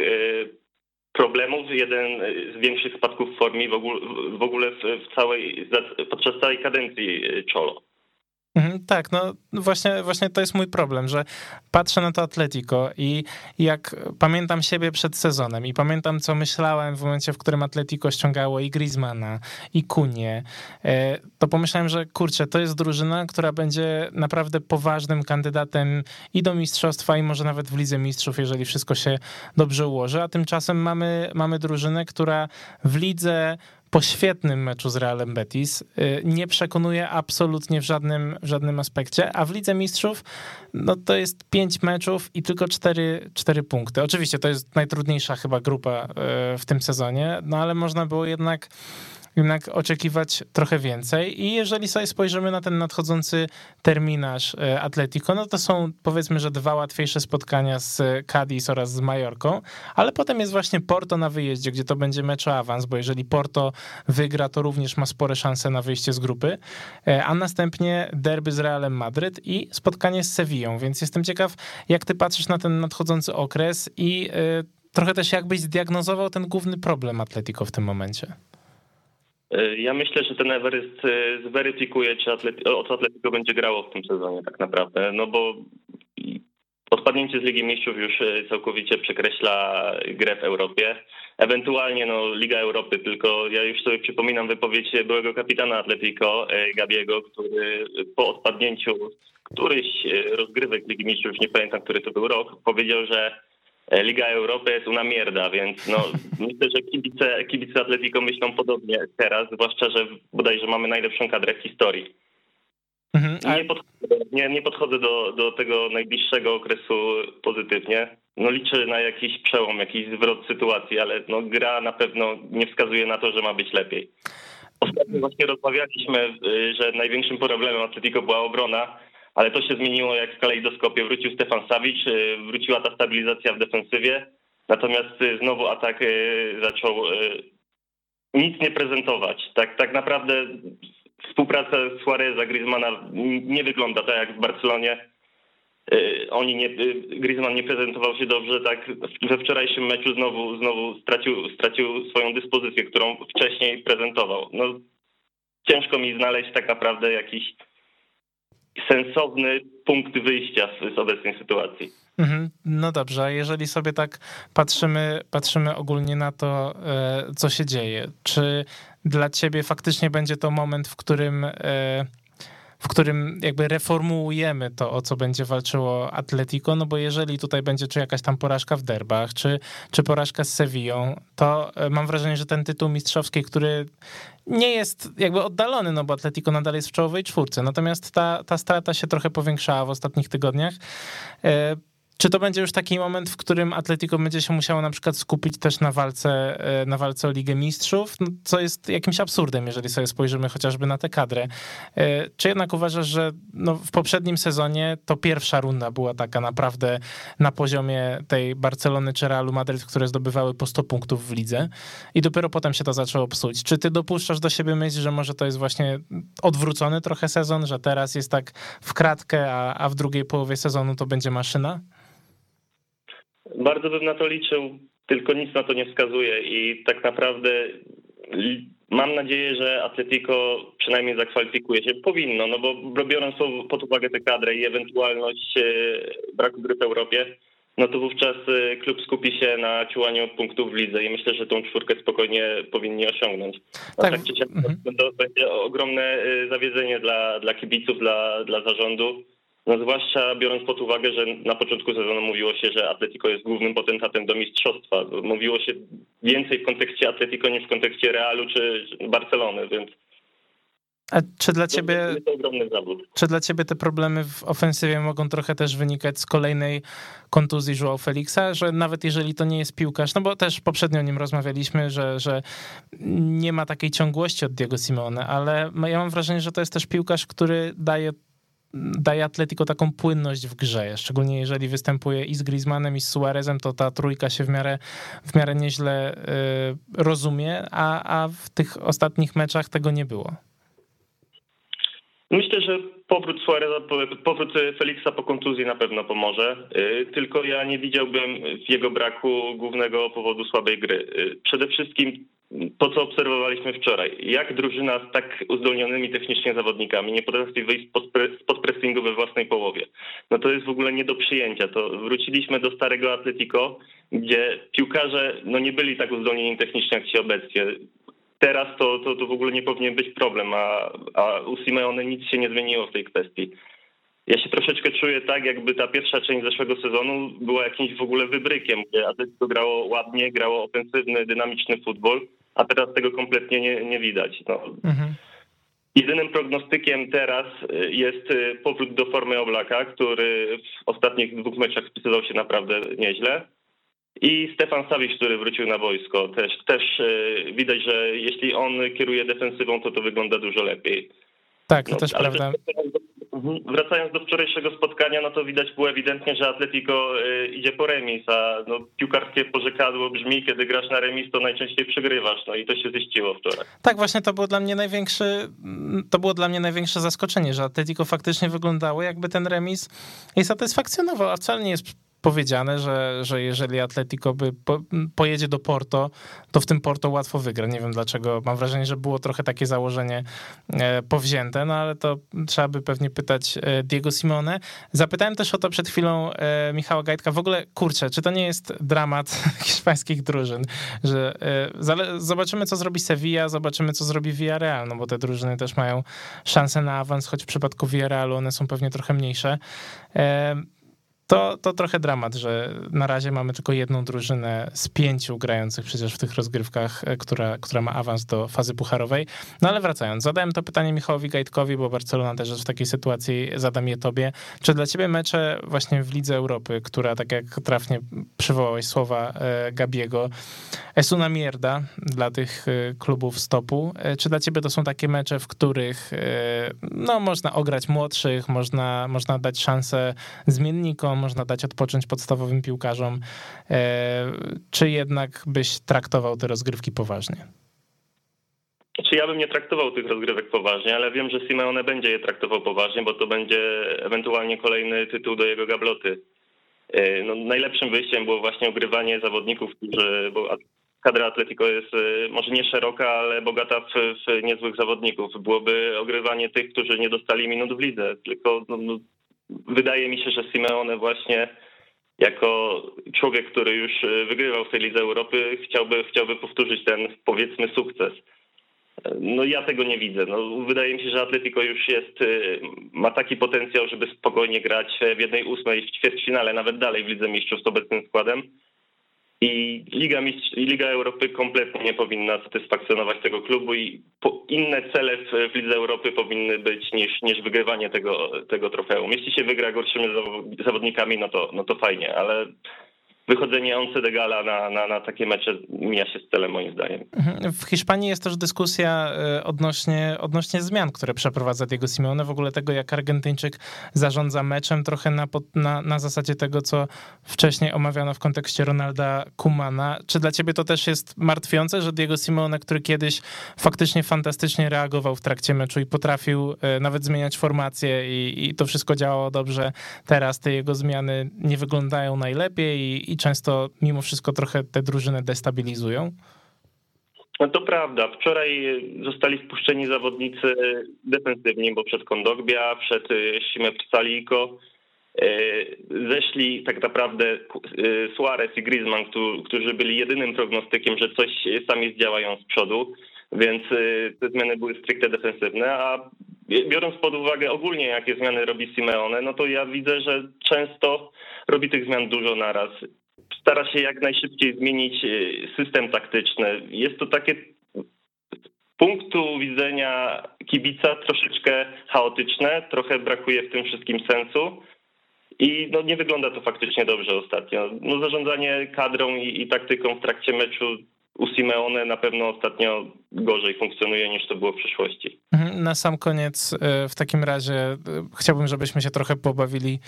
problemów, jeden z większych spadków w formie w ogóle, w, w, całej, podczas całej kadencji Czolo. Tak, no właśnie, właśnie to jest mój problem, że patrzę na to Atletico i jak pamiętam siebie przed sezonem i pamiętam, co myślałem w momencie, w którym Atletico ściągało i Griezmana, i Kunie, e, to pomyślałem, że kurczę, to jest drużyna, która będzie naprawdę poważnym kandydatem i do mistrzostwa, i może nawet w Lidze Mistrzów, jeżeli wszystko się dobrze ułoży, a tymczasem mamy, mamy drużynę, która w lidze po świetnym meczu z Realem Betis y, nie przekonuje absolutnie w żadnym, w żadnym aspekcie, a w Lidze Mistrzów no to jest pięć meczów i tylko cztery, cztery punkty. Oczywiście to jest najtrudniejsza chyba grupa y, w tym sezonie, no ale można było jednak jednak oczekiwać trochę więcej. I jeżeli sobie spojrzymy na ten nadchodzący terminarz e, Atletico, no to są powiedzmy, że dwa łatwiejsze spotkania z Cadiz oraz z Majorką, ale potem jest właśnie Porto na wyjeździe, gdzie to będzie mecz o awans, bo jeżeli Porto wygra, to również ma spore szanse na wyjście z grupy, e, a następnie derby z Realem Madryt i spotkanie z Sevillą, więc jestem ciekaw, jak ty patrzysz na ten nadchodzący okres i e, trochę też jakbyś zdiagnozował ten główny problem Atletico w tym momencie. E, ja myślę, że ten Everest e, zweryfikuje, czy Atleti o co Atletico będzie grało w tym sezonie tak naprawdę, no bo odpadnięcie z Ligi Mistrzów już e, całkowicie przekreśla grę w Europie. Ewentualnie no, Liga Europy, tylko ja już sobie przypominam wypowiedź byłego kapitana Atletico, Gabiego, który po odpadnięciu któryś rozgrywek Ligi Mistrzów, już nie pamiętam, który to był rok, powiedział, że Liga Europy jest una mierda, więc no, myślę, że kibice, kibice Atletico myślą podobnie teraz, zwłaszcza, że bodajże mamy najlepszą kadrę w historii. Mhm, a... nie, podchodzę, nie, nie podchodzę do, do tego najbliższego okresu pozytywnie. No liczę na jakiś przełom, jakiś zwrot sytuacji, ale no, gra na pewno nie wskazuje na to, że ma być lepiej. Ostatnio właśnie rozmawialiśmy, y, że największym problemem Atletico była obrona, ale to się zmieniło jak w kalejdoskopie. Wrócił Stefan Savic, y, wróciła ta stabilizacja w defensywie, natomiast y, znowu atak y, zaczął nic nie prezentować. Tak, tak naprawdę współpraca Suareza, Griezmana nie wygląda tak jak w Barcelonie. Oni nie, Griezmann nie prezentował się dobrze, tak we wczorajszym meczu znowu, znowu stracił, stracił swoją dyspozycję, którą wcześniej prezentował. No, ciężko mi znaleźć tak naprawdę jakiś sensowny punkt wyjścia z, z obecnej sytuacji. Mhm. No dobrze, jeżeli sobie tak patrzymy, patrzymy ogólnie na to, e, co się dzieje, czy dla ciebie faktycznie będzie to moment, w którym e, w którym jakby reformułujemy to, o co będzie walczyło Atletico, no bo jeżeli tutaj będzie czy jakaś tam porażka w derbach, czy, czy porażka z Sevillą, to e, mam wrażenie, że ten tytuł mistrzowski, który nie jest jakby oddalony, no bo Atletico nadal jest w czołowej czwórce, natomiast ta, ta strata się trochę powiększała w ostatnich tygodniach. Czy to będzie już taki moment, w którym Atletico będzie się musiało na przykład skupić też na walce, e, na walce o Ligę Mistrzów, no, co jest jakimś absurdem, jeżeli sobie spojrzymy chociażby na tę kadrę. E, czy jednak uważasz, że no w poprzednim sezonie to pierwsza runda była taka naprawdę na poziomie tej Barcelony czy Realu Madryt, które zdobywały po 100 punktów w lidze i dopiero potem się to zaczęło psuć. Czy ty dopuszczasz do siebie myśl, że może to jest właśnie odwrócony trochę sezon, że teraz jest tak w kratkę, a, a w drugiej połowie sezonu to będzie maszyna? Bardzo bym na to liczył, tylko nic na to nie wskazuje i tak naprawdę mam nadzieję, że Atletico przynajmniej zakwalifikuje się. Powinno, no bo biorąc pod uwagę tę kadrę i ewentualność e, braku gry w Europie, no to wówczas e, klub skupi się na ciłaniu punktów w lidze i myślę, że tą czwórkę spokojnie powinni osiągnąć. A tak, tak czy mhm. to będzie ogromne e, zawiedzenie dla, dla kibiców, dla, dla zarządu. No zwłaszcza biorąc pod uwagę, że na początku sezonu mówiło się, że Atletico jest głównym potentatem do mistrzostwa. Mówiło się więcej w kontekście Atletico niż w kontekście Realu czy Barcelony, więc a czy dla ciebie, czy dla ciebie te problemy w ofensywie mogą trochę też wynikać z kolejnej kontuzji Joao Felixa, że nawet jeżeli to nie jest piłkarz, no bo też poprzednio o nim rozmawialiśmy, że, że nie ma takiej ciągłości od Diego Simeone, ale ja mam wrażenie, że to jest też piłkarz, który daje daje Atletico taką płynność w grze, szczególnie jeżeli występuje i z Griezmannem i z Suarezem, to ta trójka się w miarę, w miarę nieźle y, rozumie, a, a w tych ostatnich meczach tego nie było. Myślę, że powrót Suareza, powrót Felixa po kontuzji na pewno pomoże, y, tylko ja nie widziałbym w jego braku głównego powodu słabej gry. Y, przede wszystkim to, co obserwowaliśmy wczoraj. Jak drużyna z tak uzdolnionymi technicznie zawodnikami nie potrafi wyjść spod, pressingu we własnej połowie. No to jest w ogóle nie do przyjęcia. To wróciliśmy do starego Atletico, gdzie piłkarze no nie byli tak uzdolnieni technicznie jak ci obecnie. Teraz to, to, to w ogóle nie powinien być problem, a, a u Simeone nic się nie zmieniło w tej kwestii. Ja się troszeczkę czuję tak, jakby ta pierwsza część zeszłego sezonu była jakimś w ogóle wybrykiem, gdzie Atletico grało ładnie, grało ofensywny, dynamiczny futbol, a teraz tego kompletnie nie, nie widać. No. Mhm. Jedynym prognostykiem teraz y, jest y, powrót do formy Oblaka, który w ostatnich dwóch meczach spisywał się naprawdę nieźle. I Stefan Savic, który wrócił na wojsko. Też, też y, widać, że jeśli on kieruje defensywą, to to wygląda dużo lepiej. Tak, to no, też prawda. Wracając do wczorajszego spotkania, no to widać było ewidentnie, że Atletico y, idzie po remis, a no, piłkarskie pożekadło brzmi, kiedy grasz na remis, to najczęściej przegrywasz, no i to się ziściło wczoraj. Tak, właśnie to było dla mnie największy, to było dla mnie największe zaskoczenie, że Atletico faktycznie wyglądało jakby ten remis i satysfakcjonował, a wcale nie jest powiedziane, że, że jeżeli Atletico by po, pojedzie do Porto, to w tym Porto łatwo wygra. Nie wiem dlaczego. Mam wrażenie, że było trochę takie założenie e, powzięte, no ale to trzeba by pewnie pytać e, Diego Simone. Zapytałem też o to przed chwilą e, Michała Gajtka. W ogóle, kurczę, czy to nie jest dramat hiszpańskich drużyn, że zobaczymy, co zrobi Sevilla, zobaczymy, co zrobi Villarreal, no bo te drużyny też mają szansę na awans, choć w przypadku Villarrealu one są pewnie trochę mniejsze to, to trochę dramat, że na razie mamy tylko jedną drużynę z pięciu grających przecież w tych rozgrywkach, e, która, która ma awans do fazy pucharowej. No ale wracając, zadałem to pytanie Michałowi Gajtkowi, bo Barcelona też jest w takiej sytuacji, zadam je tobie. Czy dla ciebie mecze właśnie w Lidze Europy, która tak jak trafnie przywołałeś słowa e, Gabiego, es una mierda dla tych e, klubów stopu, czy dla ciebie to są takie mecze, w których no, można ograć młodszych, można, można dać szansę zmiennikom, można dać odpocząć podstawowym piłkarzom, e, czy jednak byś traktował te rozgrywki poważnie? Czy znaczy, ja bym nie traktował tych rozgrywek poważnie, ale wiem, że Simeone będzie je traktował poważnie, bo to będzie ewentualnie kolejny tytuł do jego gabloty. E, no, najlepszym wyjściem było właśnie ogrywanie zawodników, którzy, bo kadra Atletico jest e, może nie szeroka, ale bogata w, w niezłych zawodników. Byłoby ogrywanie tych, którzy nie dostali minut w lidze, tylko no, no, wydaje mi się, że Simeone właśnie jako człowiek, który już e, wygrywał w tej Lidze Europy, chciałby, chciałby powtórzyć ten powiedzmy sukces. No ja tego nie widzę. No, wydaje mi się, że Atletico już jest, e, ma taki potencjał, żeby spokojnie grać w jednej ósmej w ćwierćfinale, nawet dalej w Lidze Mistrzów z obecnym składem. I Liga, Mistrz, Liga Europy kompletnie nie powinna satysfakcjonować tego klubu i inne cele w, w Lidze Europy powinny być niż, niż wygrywanie tego, tego trofeum. Jeśli się wygra gorszymi zawodnikami, no to, no to fajnie, ale wychodzenie Oncedegala na, na, na takie mecze mija się z celem moim zdaniem. Mhm. W Hiszpanii jest też dyskusja e, odnośnie, odnośnie zmian, które przeprowadza Diego Simeone, w ogóle tego, jak Argentyńczyk zarządza meczem, trochę na, na, na zasadzie tego, co wcześniej omawiano w kontekście Ronalda Kumana. Czy dla ciebie to też jest martwiące, że Diego Simeone, który kiedyś faktycznie fantastycznie reagował w trakcie meczu i potrafił e, nawet zmieniać formacje i, i to wszystko działało dobrze, teraz te jego zmiany nie wyglądają najlepiej i, i często mimo wszystko trochę te drużyny destabilizują? No to prawda. Wczoraj zostali wpuszczeni zawodnicy defensywni, bo przed Kondogbia, przed Simep Saliko e, zeszli tak naprawdę e, Suarez i Griezmann, którzy byli jedynym prognostykiem, że coś sami zdziałają z przodu, więc te zmiany były stricte defensywne, a biorąc pod uwagę ogólnie jakie zmiany robi Simeone, no to ja widzę, że często robi tych zmian dużo naraz stara się jak najszybciej zmienić e, system taktyczny. Jest to takie punktu widzenia kibica troszeczkę chaotyczne, trochę brakuje w tym wszystkim sensu. I no, nie wygląda to faktycznie dobrze ostatnio. No, zarządzanie kadrą i, i taktyką w trakcie meczu u Simeone na pewno ostatnio gorzej funkcjonuje niż to było w przeszłości. Mhm, na sam koniec e, w takim razie e, chciałbym, żebyśmy się trochę pobawili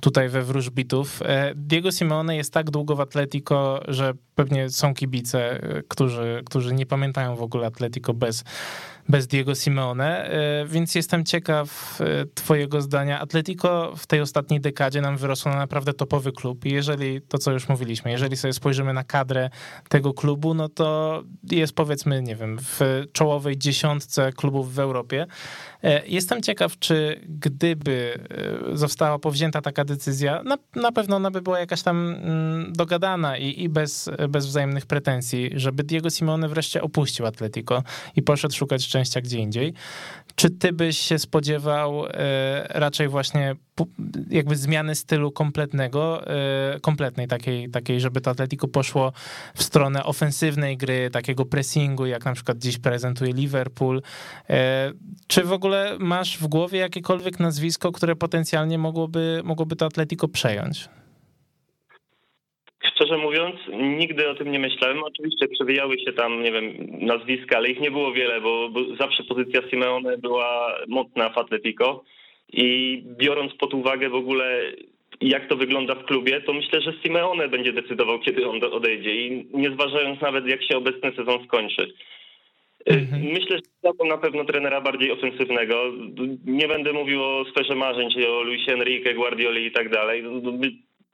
tutaj we wróżbitów. E, Diego Simeone jest tak długo w Atletico, że pewnie są kibice, którzy, którzy nie pamiętają w ogóle Atletico bez bez Diego Simeone, e, więc jestem ciekaw e, twojego zdania. Atletico w tej ostatniej dekadzie nam wyrosło na naprawdę topowy klub i jeżeli, to co już mówiliśmy, jeżeli sobie spojrzymy na kadrę tego klubu, no to jest powiedzmy, nie wiem, w w czołowej dziesiątce klubów w Europie. E, jestem ciekaw, czy gdyby e, została powzięta taka decyzja, na, na pewno ona by była jakaś tam mm, dogadana i, i bez, bez wzajemnych pretensji, żeby Diego Simeone wreszcie opuścił Atletico i poszedł szukać szczęścia gdzie indziej. Czy ty byś się spodziewał e, raczej właśnie jakby zmiany stylu kompletnego, kompletnej takiej, takiej, żeby to Atletico poszło w stronę ofensywnej gry, takiego pressingu, jak na przykład dziś prezentuje Liverpool. Czy w ogóle masz w głowie jakiekolwiek nazwisko, które potencjalnie mogłoby, mogłoby to Atletico przejąć? Szczerze mówiąc, nigdy o tym nie myślałem. Oczywiście przewijały się tam, nie wiem, nazwiska, ale ich nie było wiele, bo, bo zawsze pozycja Simeone była mocna w Atletico i biorąc pod uwagę w ogóle jak to wygląda w klubie, to myślę, że Simeone będzie decydował, kiedy on odejdzie i nie zważając nawet, jak się obecny sezon skończy. Mhm. Myślę, że to na pewno trenera bardziej ofensywnego. Nie będę mówił o sferze marzeń, czyli o Luis Enrique, Guardioli i tak dalej.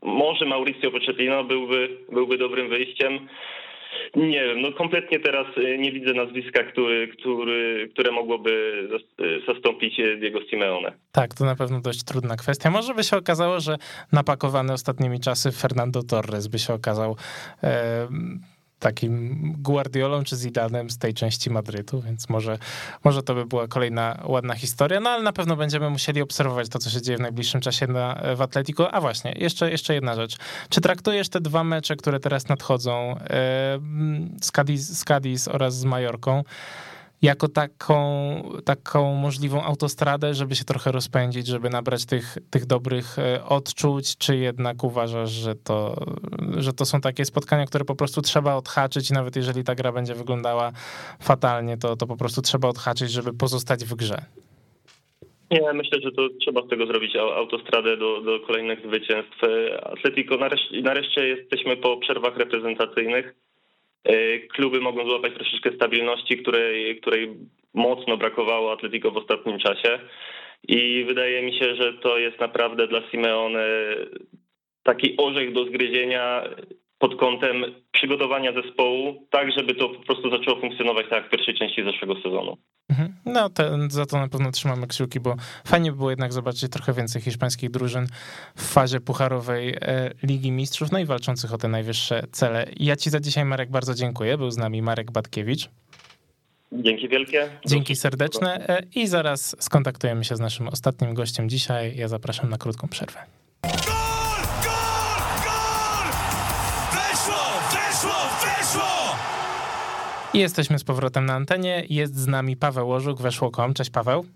Może Mauricio Pochettino byłby, byłby dobrym wyjściem. Nie wiem, no kompletnie teraz y, nie widzę nazwiska, który, który, które mogłoby zastąpić Diego Simeone. Tak, to na pewno dość trudna kwestia. Może by się okazało, że napakowany ostatnimi czasy Fernando Torres by się okazał e, takim Guardiolą czy Zidanem z tej części Madrytu, więc może, może to by była kolejna ładna historia, no ale na pewno będziemy musieli obserwować to, co się dzieje w najbliższym czasie na, w Atletico. A właśnie, jeszcze, jeszcze jedna rzecz. Czy traktujesz te dwa mecze, które teraz nadchodzą e, z Cadiz, z Cadiz oraz z Majorką, jako taką, taką możliwą autostradę, żeby się trochę rozpędzić, żeby nabrać tych, tych dobrych e, odczuć, czy jednak uważasz, że to, że to są takie spotkania, które po prostu trzeba odhaczyć nawet jeżeli ta gra będzie wyglądała fatalnie, to, to po prostu trzeba odhaczyć, żeby pozostać w grze? Nie, myślę, że to trzeba z tego zrobić autostradę do, do kolejnych zwycięstw. Atletico, nareszcie, nareszcie jesteśmy po przerwach reprezentacyjnych kluby mogą złapać troszeczkę stabilności, której, której mocno brakowało Atletico w ostatnim czasie. I wydaje mi się, że to jest naprawdę dla Simeone taki orzech do zgryzienia pod kątem przygotowania zespołu, tak żeby to po prostu zaczęło funkcjonować tak jak w pierwszej części zeszłego sezonu. Mhm. No, te, za to na pewno trzymamy kciuki, bo fajnie by było jednak zobaczyć trochę więcej hiszpańskich drużyn w fazie pucharowej e, Ligi Mistrzów, no i walczących o te najwyższe cele. Ja ci za dzisiaj, Marek, bardzo dziękuję. Był z nami Marek Batkiewicz. Dzięki wielkie. Dzięki serdeczne e, i zaraz skontaktujemy się z naszym ostatnim gościem dzisiaj. Ja zapraszam na krótką przerwę. I jesteśmy z powrotem na antenie. Jest z nami Paweł Łożuk, weszło.com. Cześć Paweł.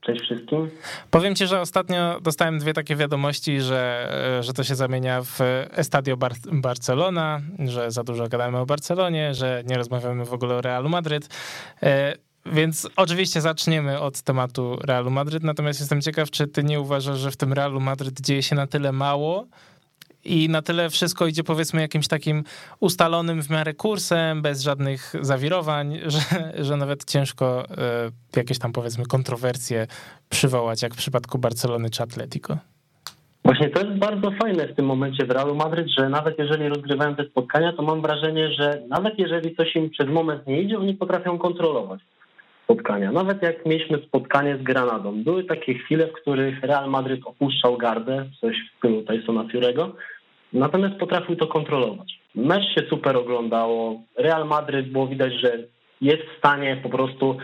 Cześć wszystkim. Powiem ci, że ostatnio dostałem dwie takie wiadomości, że, że to się zamienia w Estadio Bar Barcelona, że za dużo gadamy o Barcelonie, że nie rozmawiamy w ogóle o Realu Madryt. E, więc oczywiście zaczniemy od tematu Realu Madryt, natomiast jestem ciekaw, czy ty nie uważasz, że w tym Realu Madryt dzieje się na tyle mało, i na tyle wszystko idzie powiedzmy jakimś takim ustalonym w miarę kursem, bez żadnych zawirowań, że, że nawet ciężko y, jakieś tam powiedzmy kontrowersje przywołać, jak w przypadku Barcelony czy Atletico. Właśnie to jest bardzo fajne w tym momencie w Realu Madryt, że nawet jeżeli rozgrywają te spotkania, to mam wrażenie, że nawet jeżeli coś im przez moment nie idzie, oni potrafią kontrolować spotkania. Nawet jak mieliśmy spotkanie z Granadą, były takie chwile, w których Real Madryt opuszczał gardę, coś w stylu Tysona Fury'ego, Natomiast potrafił to kontrolować. Mecz się super oglądało. Real Madryt było widać, że jest w stanie po prostu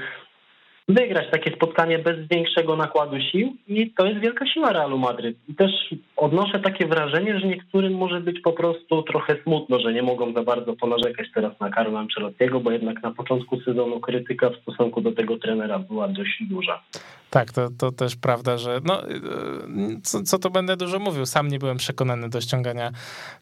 wygrać takie spotkanie bez większego nakładu sił i to jest wielka siła Realu Madryt. I też odnoszę takie wrażenie, że niektórym może być po prostu trochę smutno, że nie mogą za bardzo ponarzekać teraz na Carlo Ancelottiego, bo jednak na początku sezonu krytyka w stosunku do tego trenera była dość duża. Tak, to, to też prawda, że no, co, co to będę dużo mówił, sam nie byłem przekonany do ściągania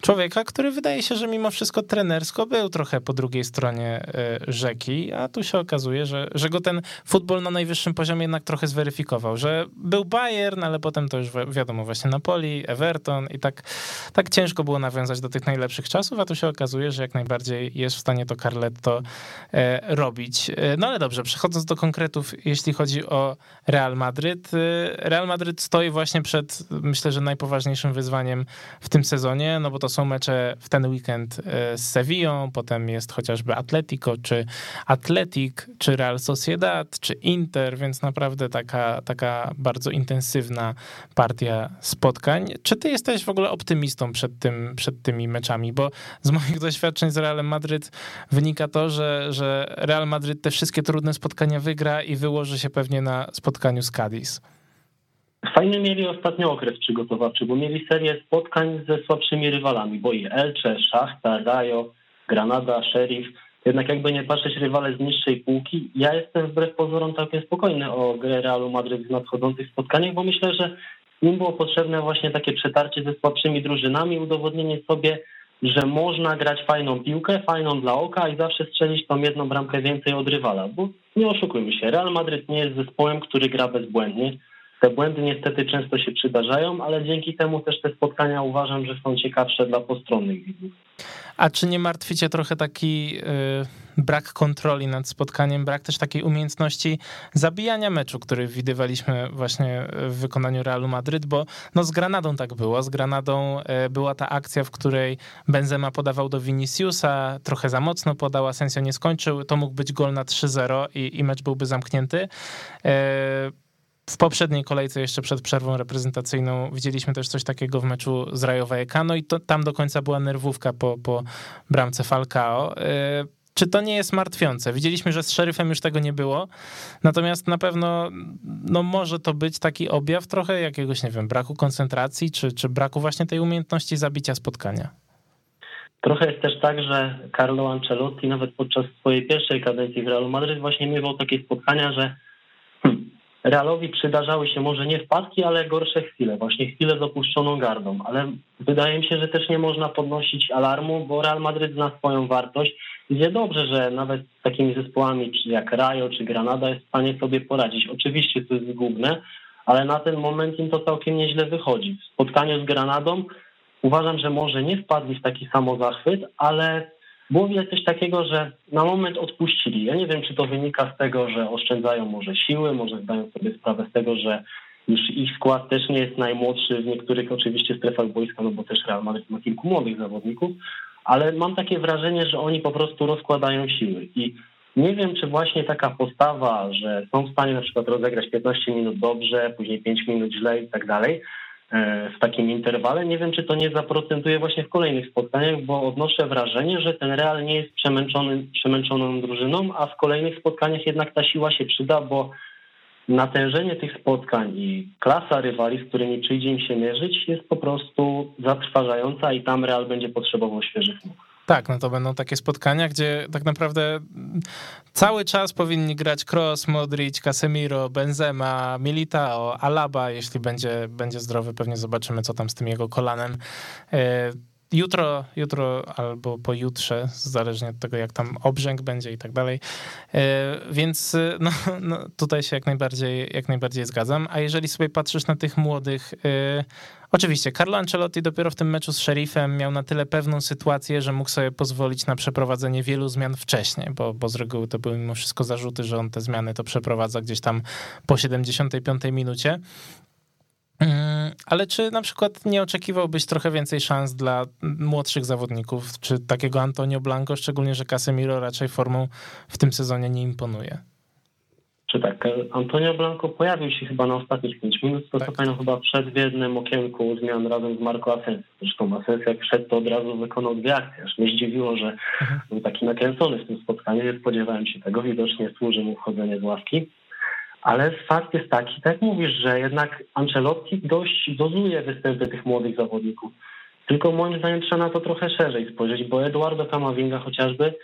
człowieka, który wydaje się, że mimo wszystko trenersko był trochę po drugiej stronie e, rzeki, a tu się okazuje, że, że go ten futbol na najwyższym poziomie jednak trochę zweryfikował, że był Bayern, ale potem to już wiadomo właśnie Napoli, Everton i tak, tak ciężko było nawiązać do tych najlepszych czasów, a tu się okazuje, że jak najbardziej jest w stanie to Carletto e, robić. E, no ale dobrze, przechodząc do konkretów, jeśli chodzi o Real Madryt. Real Madryt stoi właśnie przed, myślę, że najpoważniejszym wyzwaniem w tym sezonie, no bo to są mecze w ten weekend z Sevillą, potem jest chociażby Atletico, czy Atletic, czy Real Sociedad, czy Inter, więc naprawdę taka, taka bardzo intensywna partia spotkań. Czy ty jesteś w ogóle optymistą przed, tym, przed tymi meczami? Bo z moich doświadczeń z Realem Madryt wynika to, że, że Real Madryt te wszystkie trudne spotkania wygra i wyłoży się pewnie na spotkaniu z Cadiz. Fajny mieli ostatnio okres przygotowawczy, bo mieli serię spotkań ze słabszymi rywalami, bo i Elche, Szachta, Rayo, Granada, Sheriff, jednak jakby nie patrzeć rywale z niższej półki, ja jestem wbrew pozorom całkiem spokojny o grę Realu Madryt w nadchodzących spotkaniach, bo myślę, że im było potrzebne właśnie takie przetarcie ze słabszymi drużynami, udowodnienie sobie, że można grać fajną piłkę, fajną dla oka i zawsze strzelić tą jedną bramkę więcej od rywala, bo nie oszukujmy się, Real Madryt nie jest zespołem, który gra bezbłędnie. Te błędy niestety często się przydarzają, ale dzięki temu też te spotkania uważam, że są ciekawsze dla postronnych widzów. A czy nie martwicie trochę taki yy, brak kontroli nad spotkaniem, brak też takiej umiejętności zabijania meczu, który widywaliśmy właśnie w wykonaniu Realu Madryt, bo no z Granadą tak było. Z Granadą yy, była ta akcja, w której Benzema podawał do Viniciusa, trochę za mocno podał, Asensio nie skończył, to mógł być gol na 3-0 i, i mecz byłby zamknięty. Yy, w poprzedniej kolejce, jeszcze przed przerwą reprezentacyjną, widzieliśmy też coś takiego w meczu z Rayo Vallecano i to, tam do końca była nerwówka po, po bramce Falcao. Y, czy to nie jest martwiące? Widzieliśmy, że z szeryfem już tego nie było, natomiast na pewno no, może to być taki objaw trochę jakiegoś, nie wiem, braku koncentracji, czy, czy braku właśnie tej umiejętności zabicia spotkania. Trochę jest też tak, że Carlo Ancelotti nawet podczas swojej pierwszej kadencji w Realu Madryt właśnie miewał takie spotkania, że hmm, Realowi przydarzały się może nie wpadki, ale gorsze chwile, właśnie chwile z opuszczoną gardą, ale wydaje mi się, że też nie można podnosić alarmu, bo Real Madryt zna swoją wartość i wie dobrze, że nawet z takimi zespołami jak Rayo czy Granada jest w stanie sobie poradzić. Oczywiście to jest zgubne, ale na ten moment im to całkiem nieźle wychodzi. W spotkaniu z Granadą uważam, że może nie wpadli w taki samozachwyt, ale było widać coś takiego, że na moment odpuścili. Ja nie wiem, czy to wynika z tego, że oszczędzają może siły, może zdają sobie sprawę z tego, że już ich skład też nie jest najmłodszy. W niektórych oczywiście strefach boiska, no bo też Real Madrid ma kilku młodych zawodników, ale mam takie wrażenie, że oni po prostu rozkładają siły. I nie wiem, czy właśnie taka postawa, że są w stanie na przykład rozegrać 15 minut dobrze, później 5 minut źle i tak dalej, w takim interwale. Nie wiem, czy to nie zaprocentuje właśnie w kolejnych spotkaniach, bo odnoszę wrażenie, że ten Real nie jest przemęczony, przemęczoną drużyną, a w kolejnych spotkaniach jednak ta siła się przyda, bo natężenie tych spotkań i klasa rywali, z którymi przyjdzie im się mierzyć, jest po prostu zatrważająca i tam Real będzie potrzebował świeżych nóg. Tak, no to będą takie spotkania, gdzie tak naprawdę cały czas powinni grać Kroos, Modric, Casemiro, Benzema, Militao, Alaba, jeśli będzie, będzie zdrowy, pewnie zobaczymy, co tam z tym jego kolanem. E, jutro, jutro albo pojutrze, zależnie od tego, jak tam obrzęk będzie i tak dalej. E, więc no, no, tutaj się jak najbardziej, jak najbardziej zgadzam. A jeżeli sobie patrzysz na tych młodych, e, oczywiście Carlo Ancelotti dopiero w tym meczu z Sheriffem miał na tyle pewną sytuację, że mógł sobie pozwolić na przeprowadzenie wielu zmian wcześniej, bo, bo z reguły to były mimo wszystko zarzuty, że on te zmiany to przeprowadza gdzieś tam po 75 minucie. Mm, ale czy na przykład nie oczekiwałbyś trochę więcej szans dla młodszych zawodników, czy takiego Antonio Blanco, szczególnie, że Casemiro raczej formą w tym sezonie nie imponuje? Czy tak, Antonio Blanco pojawił się chyba na ostatnich 5 minut, to tak. pamiętam chyba przed w jednym okienku zmian razem z Marco Asensio. Zresztą Asensio jak wszedł, to od razu wykonał dwie akcje. Aż mnie zdziwiło, że mhm. był taki nakręcony w tym spotkaniu, nie spodziewałem się tego. Widocznie służy mu wchodzenie z ławki. Ale fakt jest taki, tak mówisz, że jednak Ancelotti dość dozuje występy tych młodych zawodników. Tylko moim zdaniem trzeba na to trochę szerzej spojrzeć, bo Eduardo Camavinga chociażby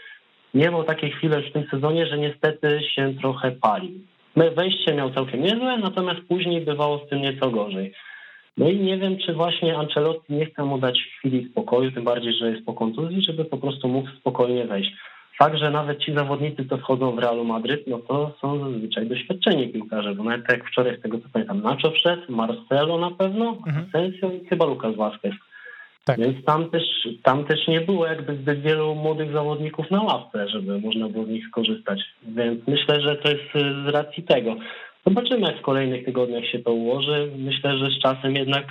nie miał takiej chwili w tym sezonie, że niestety się trochę palił. Wejście miał całkiem niezłe, natomiast później bywało z tym nieco gorzej. No i nie wiem, czy właśnie Ancelotti nie chce mu dać chwili spokoju, tym bardziej, że jest po kontuzji, żeby po prostu mógł spokojnie wejść. Fakt, że nawet ci zawodnicy, co wchodzą w Realu Madryt, no to są zazwyczaj doświadczeni piłkarze, bo nawet jak wczoraj z tego co pamiętam, Nacho wszedł, Marcelo na pewno, mhm. Asensio i chyba Lucas Vazquez. Tak. Więc tam też, tam też nie było jakby zbyt wielu młodych zawodników na ławce, żeby można było z nich skorzystać. Więc myślę, że to jest z racji tego. Zobaczymy, jak w kolejnych tygodniach się to ułoży. Myślę, że z czasem jednak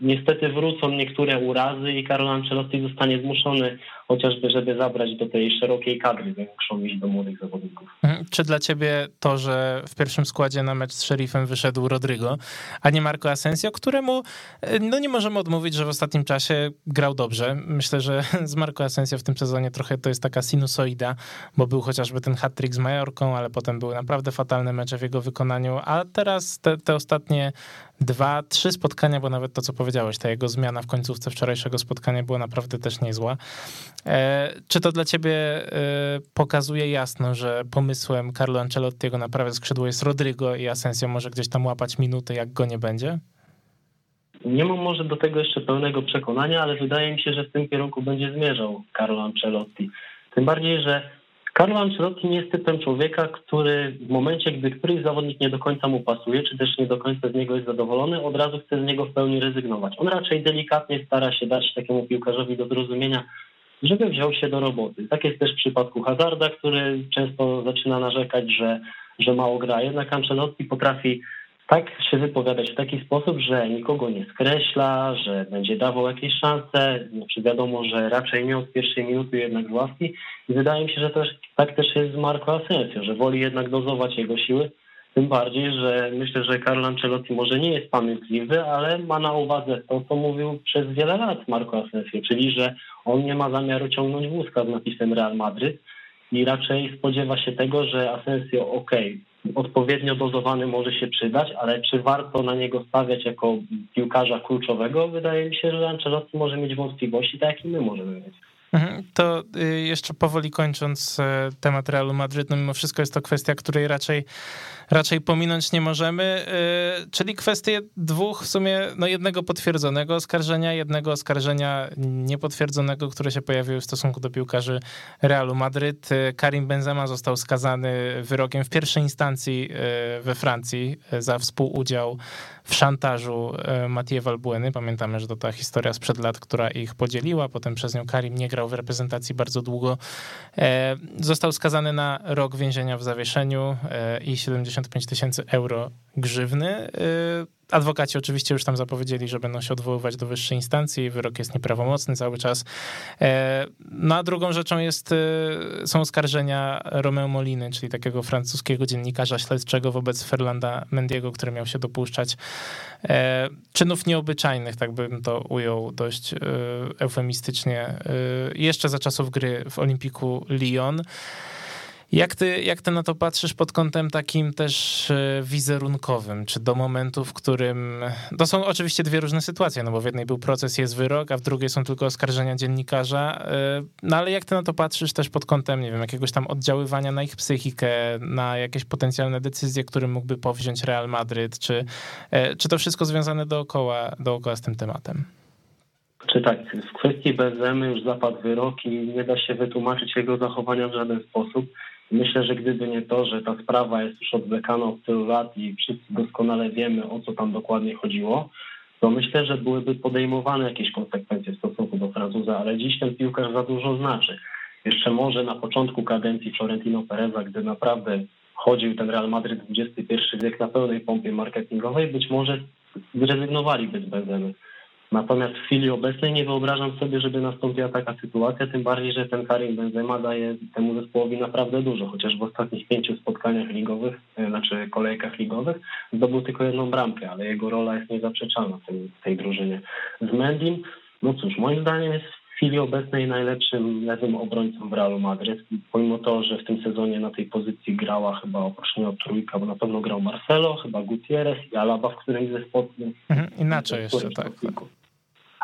niestety wrócą niektóre urazy i Karol Ancelotti zostanie zmuszony chociażby, żeby zabrać do tej szerokiej kadry większą do młodych zawodników. Mhm. Czy dla ciebie to, że w pierwszym składzie na mecz z Sheriffem wyszedł Rodrigo, a nie Marco Asensio, któremu e, no nie możemy odmówić, że w ostatnim czasie grał dobrze. Myślę, że z Marco Asensio w tym sezonie trochę to jest taka sinusoida, bo był chociażby ten hat-trick z Majorką, ale potem były naprawdę fatalne mecze w jego wykonaniu, a teraz te, te ostatnie dwa, trzy spotkania, bo nawet to, co powiedziałeś, ta jego zmiana w końcówce wczorajszego spotkania była naprawdę też niezła. E, czy to dla ciebie e, pokazuje jasno, że pomysłem Carlo Ancelottiego na prawe skrzydło jest Rodrigo i Asensio może gdzieś tam łapać minuty, jak go nie będzie? Nie mam może do tego jeszcze pełnego przekonania, ale wydaje mi się, że w tym kierunku będzie zmierzał Carlo Ancelotti. Tym bardziej, że Carlo Ancelotti nie jest typem człowieka, który w momencie, gdy któryś zawodnik nie do końca mu pasuje, czy też nie do końca z niego jest zadowolony, od razu chce z niego w pełni rezygnować. On raczej delikatnie stara się dać takiemu piłkarzowi do zrozumienia, żeby wziął się do roboty. Tak jest też w przypadku Hazarda, który często zaczyna narzekać, że, że mało gra. Jednak Ancelotti potrafi tak się wypowiadać w taki sposób, że nikogo nie skreśla, że będzie dawał jakieś szanse. Znaczy wiadomo, że raczej nie od pierwszej minuty jednak z łaski. I wydaje mi się, że też, tak też jest z Marco Asensio, że woli jednak dozować jego siły. Tym bardziej, że myślę, że Carlo Ancelotti może nie jest pamiętliwy, ale ma na uwadze to, co mówił przez wiele lat Marco Asensio, czyli że on nie ma zamiaru ciągnąć wózka z napisem Real Madryt i raczej spodziewa się tego, że Asensio, ok, odpowiednio dozowany może się przydać, ale czy warto na niego stawiać jako piłkarza kluczowego? Wydaje mi się, że Ancelotti może mieć wątpliwości, tak jak i my możemy mieć. Mhm. To y, jeszcze powoli kończąc e, temat Realu Madryt, no mimo wszystko jest to kwestia, której raczej, raczej pominąć nie możemy, y, czyli kwestie dwóch, w sumie no jednego potwierdzonego oskarżenia, jednego oskarżenia niepotwierdzonego, które się pojawiły w stosunku do piłkarzy Realu Madryt. Y, Karim Benzema został skazany wyrokiem w pierwszej instancji y, we Francji za współudział w szantażu Mathieu Valbueny. Pamiętamy, że to ta historia sprzed lat, która ich podzieliła. Potem przez nią Karim nie grał w reprezentacji bardzo długo. Został skazany na rok więzienia w zawieszeniu i 70 165 tysięcy euro grzywny. Y, adwokaci oczywiście już tam zapowiedzieli, że będą się odwoływać do wyższej instancji, wyrok jest nieprawomocny cały czas. E, no a drugą rzeczą jest, y, są oskarżenia Romeo Moliny, czyli takiego francuskiego dziennikarza śledczego wobec Ferlanda Mendiego, który miał się dopuszczać e, czynów nieobyczajnych, tak bym to ujął dość e, eufemistycznie, jeszcze za czasów gry w Olimpiku Lyon. Jak ty, jak ty na to patrzysz pod kątem takim też e, wizerunkowym? Czy do momentu, w którym. To są oczywiście dwie różne sytuacje, no bo w jednej był proces, jest wyrok, a w drugiej są tylko oskarżenia dziennikarza. E, no ale jak ty na to patrzysz też pod kątem, nie wiem, jakiegoś tam oddziaływania na ich psychikę, na jakieś potencjalne decyzje, które mógłby powziąć Real Madryt? Czy, e, czy to wszystko związane dookoła, dookoła z tym tematem? Czy tak, w kwestii Benzemy już zapadł wyrok i nie da się wytłumaczyć jego zachowania w żaden sposób. Myślę, że gdyby nie to, że ta sprawa jest już odwlekana od tylu lat i wszyscy doskonale wiemy, o co tam dokładnie chodziło, to myślę, że byłyby podejmowane jakieś konsekwencje w stosunku do Francuza, ale dziś ten piłkarz za dużo znaczy. Jeszcze może na początku kadencji Florentino Pereza, gdy naprawdę chodził ten Real Madrid XXI wiek na pełnej pompie marketingowej, być może zrezygnowaliby z Benzemy. Natomiast w chwili obecnej nie wyobrażam sobie, żeby nastąpiła taka sytuacja, tym bardziej, że ten Karim Benzema daje temu zespołowi naprawdę dużo, chociaż w ostatnich pięciu spotkaniach ligowych, e, znaczy kolejkach ligowych, zdobył tylko jedną bramkę, ale jego rola jest niezaprzeczalna w tej, tej drużynie. Z Mendim, no cóż, moim zdaniem jest chwili obecnej najlepszym lewym obrońcą w Realu Madryt, pomimo to, że w tym sezonie na tej pozycji grała chyba oprócz niego trójka, bo na pewno grał Marcelo, chyba Gutierrez i Alaba w którymś ze spotkań. Mhm, inaczej jeszcze, tak.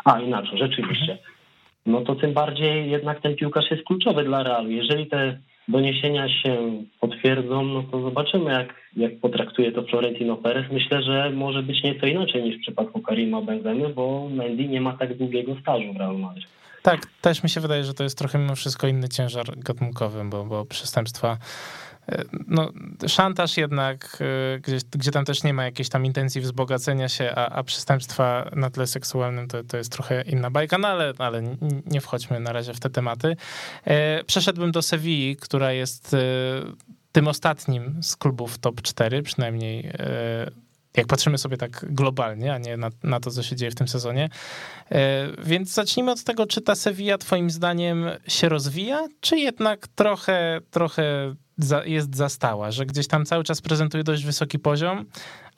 A, inaczej, rzeczywiście. No to tym bardziej jednak ten piłkarz jest kluczowy dla Realu. Jeżeli te doniesienia się potwierdzą, no to zobaczymy, jak, jak potraktuje to Florentino Perez. Myślę, że może być nieco inaczej niż w przypadku Karima Benzemy, bo Mendy nie ma tak długiego stażu w Realu Madryt. Tak, też mi się wydaje, że to jest trochę mimo wszystko inny ciężar gatunkowy, bo, bo przestępstwa no, szantaż jednak, gdzie, gdzie tam też nie ma jakiejś tam intencji wzbogacenia się, a, a przestępstwa na tle seksualnym to, to jest trochę inna bajka, no ale, ale nie wchodźmy na razie w te tematy. Przeszedłbym do Sewilli, która jest tym ostatnim z klubów top 4, przynajmniej jak patrzymy sobie tak globalnie, a nie na, na, to, co się dzieje w tym sezonie. E, więc zacznijmy od tego, czy ta Sevilla twoim zdaniem się rozwija, czy jednak trochę, trochę za, jest zastała, że gdzieś tam cały czas prezentuje dość wysoki poziom,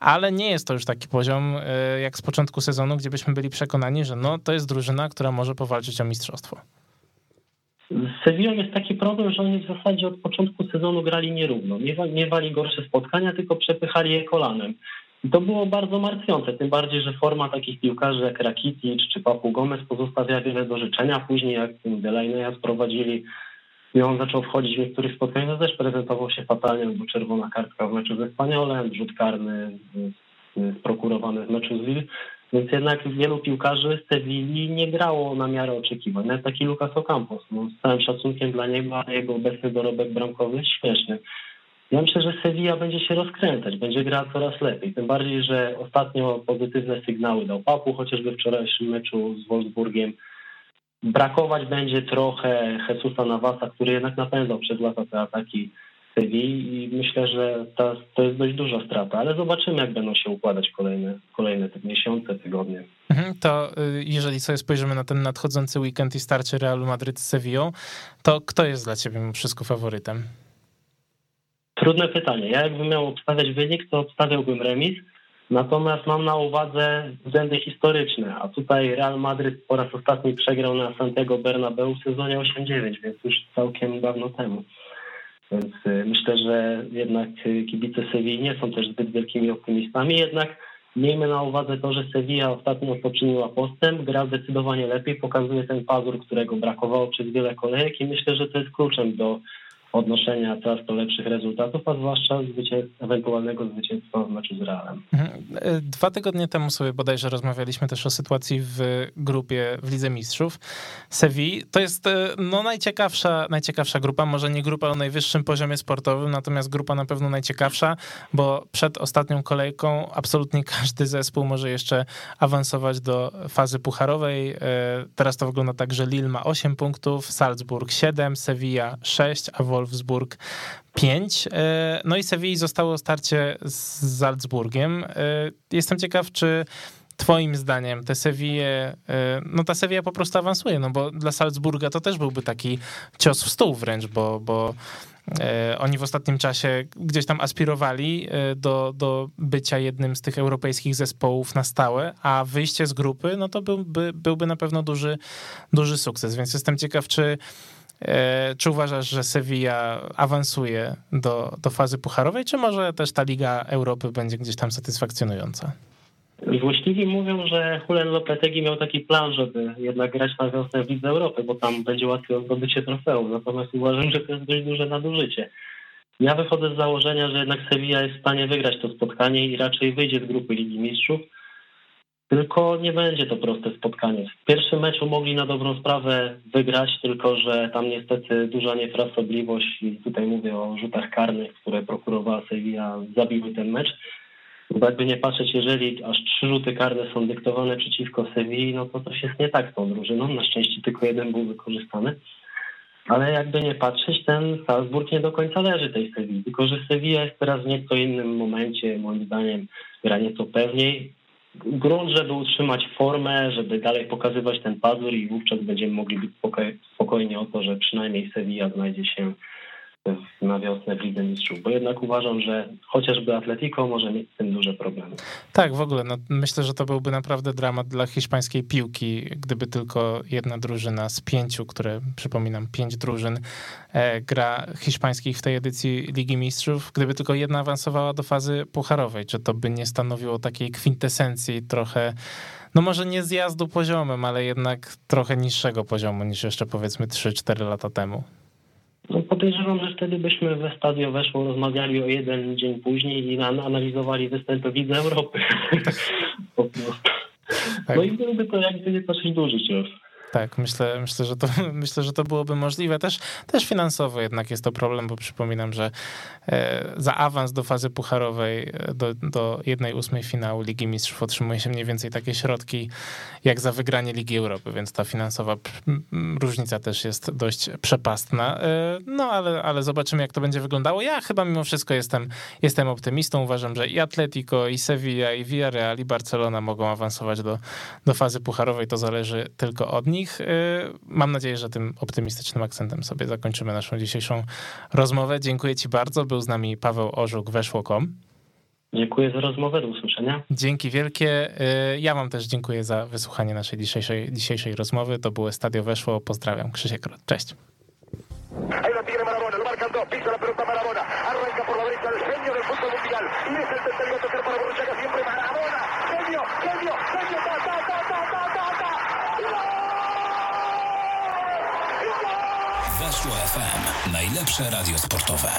ale nie jest to już taki poziom e, jak z początku sezonu, gdzie byśmy byli przekonani, że no, to jest drużyna, która może powalczyć o mistrzostwo. Z Sevillą jest taki problem, że oni w zasadzie od początku sezonu grali nierówno. Nie, wali gorsze spotkania, tylko przepychali je kolanem. To było bardzo martwiące, tym bardziej, że forma takich piłkarzy jak Rakitic czy Papu Gomez pozostawia wiele do życzenia. Później jak Delaney'a sprowadzili i on zaczął wchodzić w niektórych spotkaniach, też prezentował się fatalnie, bo czerwona kartka w meczu ze Spaniolem, rzut karny sprokurowany w meczu z Lille. Więc jednak wielu piłkarzy z Sewilli nie grało na miarę oczekiwań. Nawet taki Lucas Ocampos, no, z całym szacunkiem dla niego, a jego obecny dorobek bramkowy jest śmieszny. Ja myślę, że Sevilla będzie się rozkręcać, będzie grała coraz lepiej. Tym bardziej, że ostatnio pozytywne sygnały dał Papu, chociażby w wczorajszym meczu z Wolfsburgiem. Brakować będzie trochę Jesusa Navasa, który jednak napędzał przez lata te ataki Sevilla i myślę, że ta, to jest dość duża strata, ale zobaczymy, jak będą się układać kolejne, kolejne te miesiące, tygodnie. Mhm, to y, jeżeli sobie spojrzymy na ten nadchodzący weekend i starcie Realu Madryt z Sevillą, to kto jest dla ciebie wszystko faworytem? Trudne pytanie. Ja jakbym miał obstawiać wynik, to obstawiałbym remis. Natomiast mam na uwadze względy historyczne, a tutaj Real Madryt po raz ostatni przegrał na Santiago Bernabeu w sezonie 8-9, więc już całkiem dawno temu. Więc y, myślę, że jednak y, kibice Sewilli nie są też zbyt wielkimi optymistami, jednak miejmy na uwadze to, że Sevilla ostatnio poczyniła postęp, gra zdecydowanie lepiej, pokazuje ten pazur, którego brakowało przez wiele kolejek i myślę, że to jest kluczem do odnoszenia coraz to lepszych rezultatów, a zwłaszcza ewentualnego zwycięstwa w meczu z Realem. Mhm. Dwa tygodnie temu sobie bodajże rozmawialiśmy też o sytuacji w grupie w Lidze Mistrzów Sevilla. To jest e, no, najciekawsza, najciekawsza grupa, może nie grupa o najwyższym poziomie sportowym, natomiast grupa na pewno najciekawsza, bo przed ostatnią kolejką absolutnie każdy zespół może jeszcze awansować do fazy pucharowej. E, teraz to wygląda tak, że Lille ma 8 punktów, Salzburg 7, Sevilla 6, a Wolf Wolfsburg 5. E, no i Sewilli zostało starcie z Salzburgiem. E, jestem ciekaw, czy Twoim zdaniem te Seville, no ta Sevilla po prostu awansuje, no bo dla Salzburga to też byłby taki cios w stół wręcz, bo, bo e, oni w ostatnim czasie gdzieś tam aspirowali do, do bycia jednym z tych europejskich zespołów na stałe, a wyjście z grupy, no to byłby, byłby na pewno duży, duży sukces, więc jestem ciekaw, czy E, czy uważasz, że Sevilla awansuje do, do fazy pucharowej, czy może też ta Liga Europy będzie gdzieś tam satysfakcjonująca? Złośliwi mówią, że Julen Lopetegi miał taki plan, żeby jednak grać na wiosnę w Lidze Europy, bo tam będzie łatwiej o zdobycie trofeum. Natomiast uważam, że to jest dość duże nadużycie. Ja wychodzę z założenia, że jednak Sevilla jest w stanie wygrać to spotkanie i raczej wyjdzie z grupy Ligi Mistrzów tylko nie będzie to proste spotkanie. W pierwszym meczu mogli na dobrą sprawę wygrać, tylko że tam niestety duża niefrasobliwość i tutaj mówię o rzutach karnych, które prokurowała Sevilla, zabiły ten mecz. Bo jakby nie patrzeć, jeżeli aż trzy rzuty karne są dyktowane przeciwko Sewilli, no to coś jest nie tak z tą drużyną. Na szczęście tylko jeden był wykorzystany. Ale jakby nie patrzeć, ten Salzburg nie do końca leży tej Sewilli. Tylko, że Sevilla jest teraz w nieco innym momencie, moim zdaniem gra nieco pewniej grunt, żeby utrzymać formę, żeby dalej pokazywać ten pazur i wówczas będziemy mogli być spokojni o to, że przynajmniej Sevilla znajdzie się na wiosnę w Lidze Mistrzów, bo jednak uważam, że chociażby Atletico może mieć z tym duże problemy. Tak, w ogóle no, myślę, że to byłby naprawdę dramat dla hiszpańskiej piłki, gdyby tylko jedna drużyna z pięciu, które przypominam, pięć drużyn e, gra hiszpańskich w tej edycji Ligi Mistrzów, gdyby tylko jedna awansowała do fazy pucharowej, czy to by nie stanowiło takiej kwintesencji trochę no może nie zjazdu poziomem, ale jednak trochę niższego poziomu niż jeszcze powiedzmy 3-4 lata temu. No podejrzewam, że wtedy byśmy we stadio weszło rozmawiali o jeden dzień później i analizowali występy Lidze Europy. po prostu. Tak. No i byłby to jakby nie dosyć duży cios. Tak, myślę, myślę, że to, myślę, że to byłoby możliwe. Też, też finansowo jednak jest to problem, bo przypominam, że e, za awans do fazy pucharowej, e, do, do jednej ósmej finału Ligi Mistrzów otrzymuje się mniej więcej takie środki, jak za wygranie Ligi Europy, więc ta finansowa różnica też jest dość przepastna. E, no, ale, ale zobaczymy, jak to będzie wyglądało. Ja chyba mimo wszystko jestem, jestem optymistą. Uważam, że i Atletico, i Sevilla, i Villarreal, i Barcelona mogą awansować do, do fazy pucharowej. To zależy tylko od nich nich. Y, mam nadzieję, że tym optymistycznym akcentem sobie zakończymy naszą dzisiejszą rozmowę. Dziękuję Ci bardzo. Był z nami Paweł Orzuk, weszło.com. Dziękuję za rozmowę, do usłyszenia. Dzięki wielkie. Y, ja Wam też dziękuję za wysłuchanie naszej dzisiejszej, dzisiejszej rozmowy. To było Stadio Weszło. Pozdrawiam. Krzysiek Rot. Cześć. Najlepsze radio sportowe.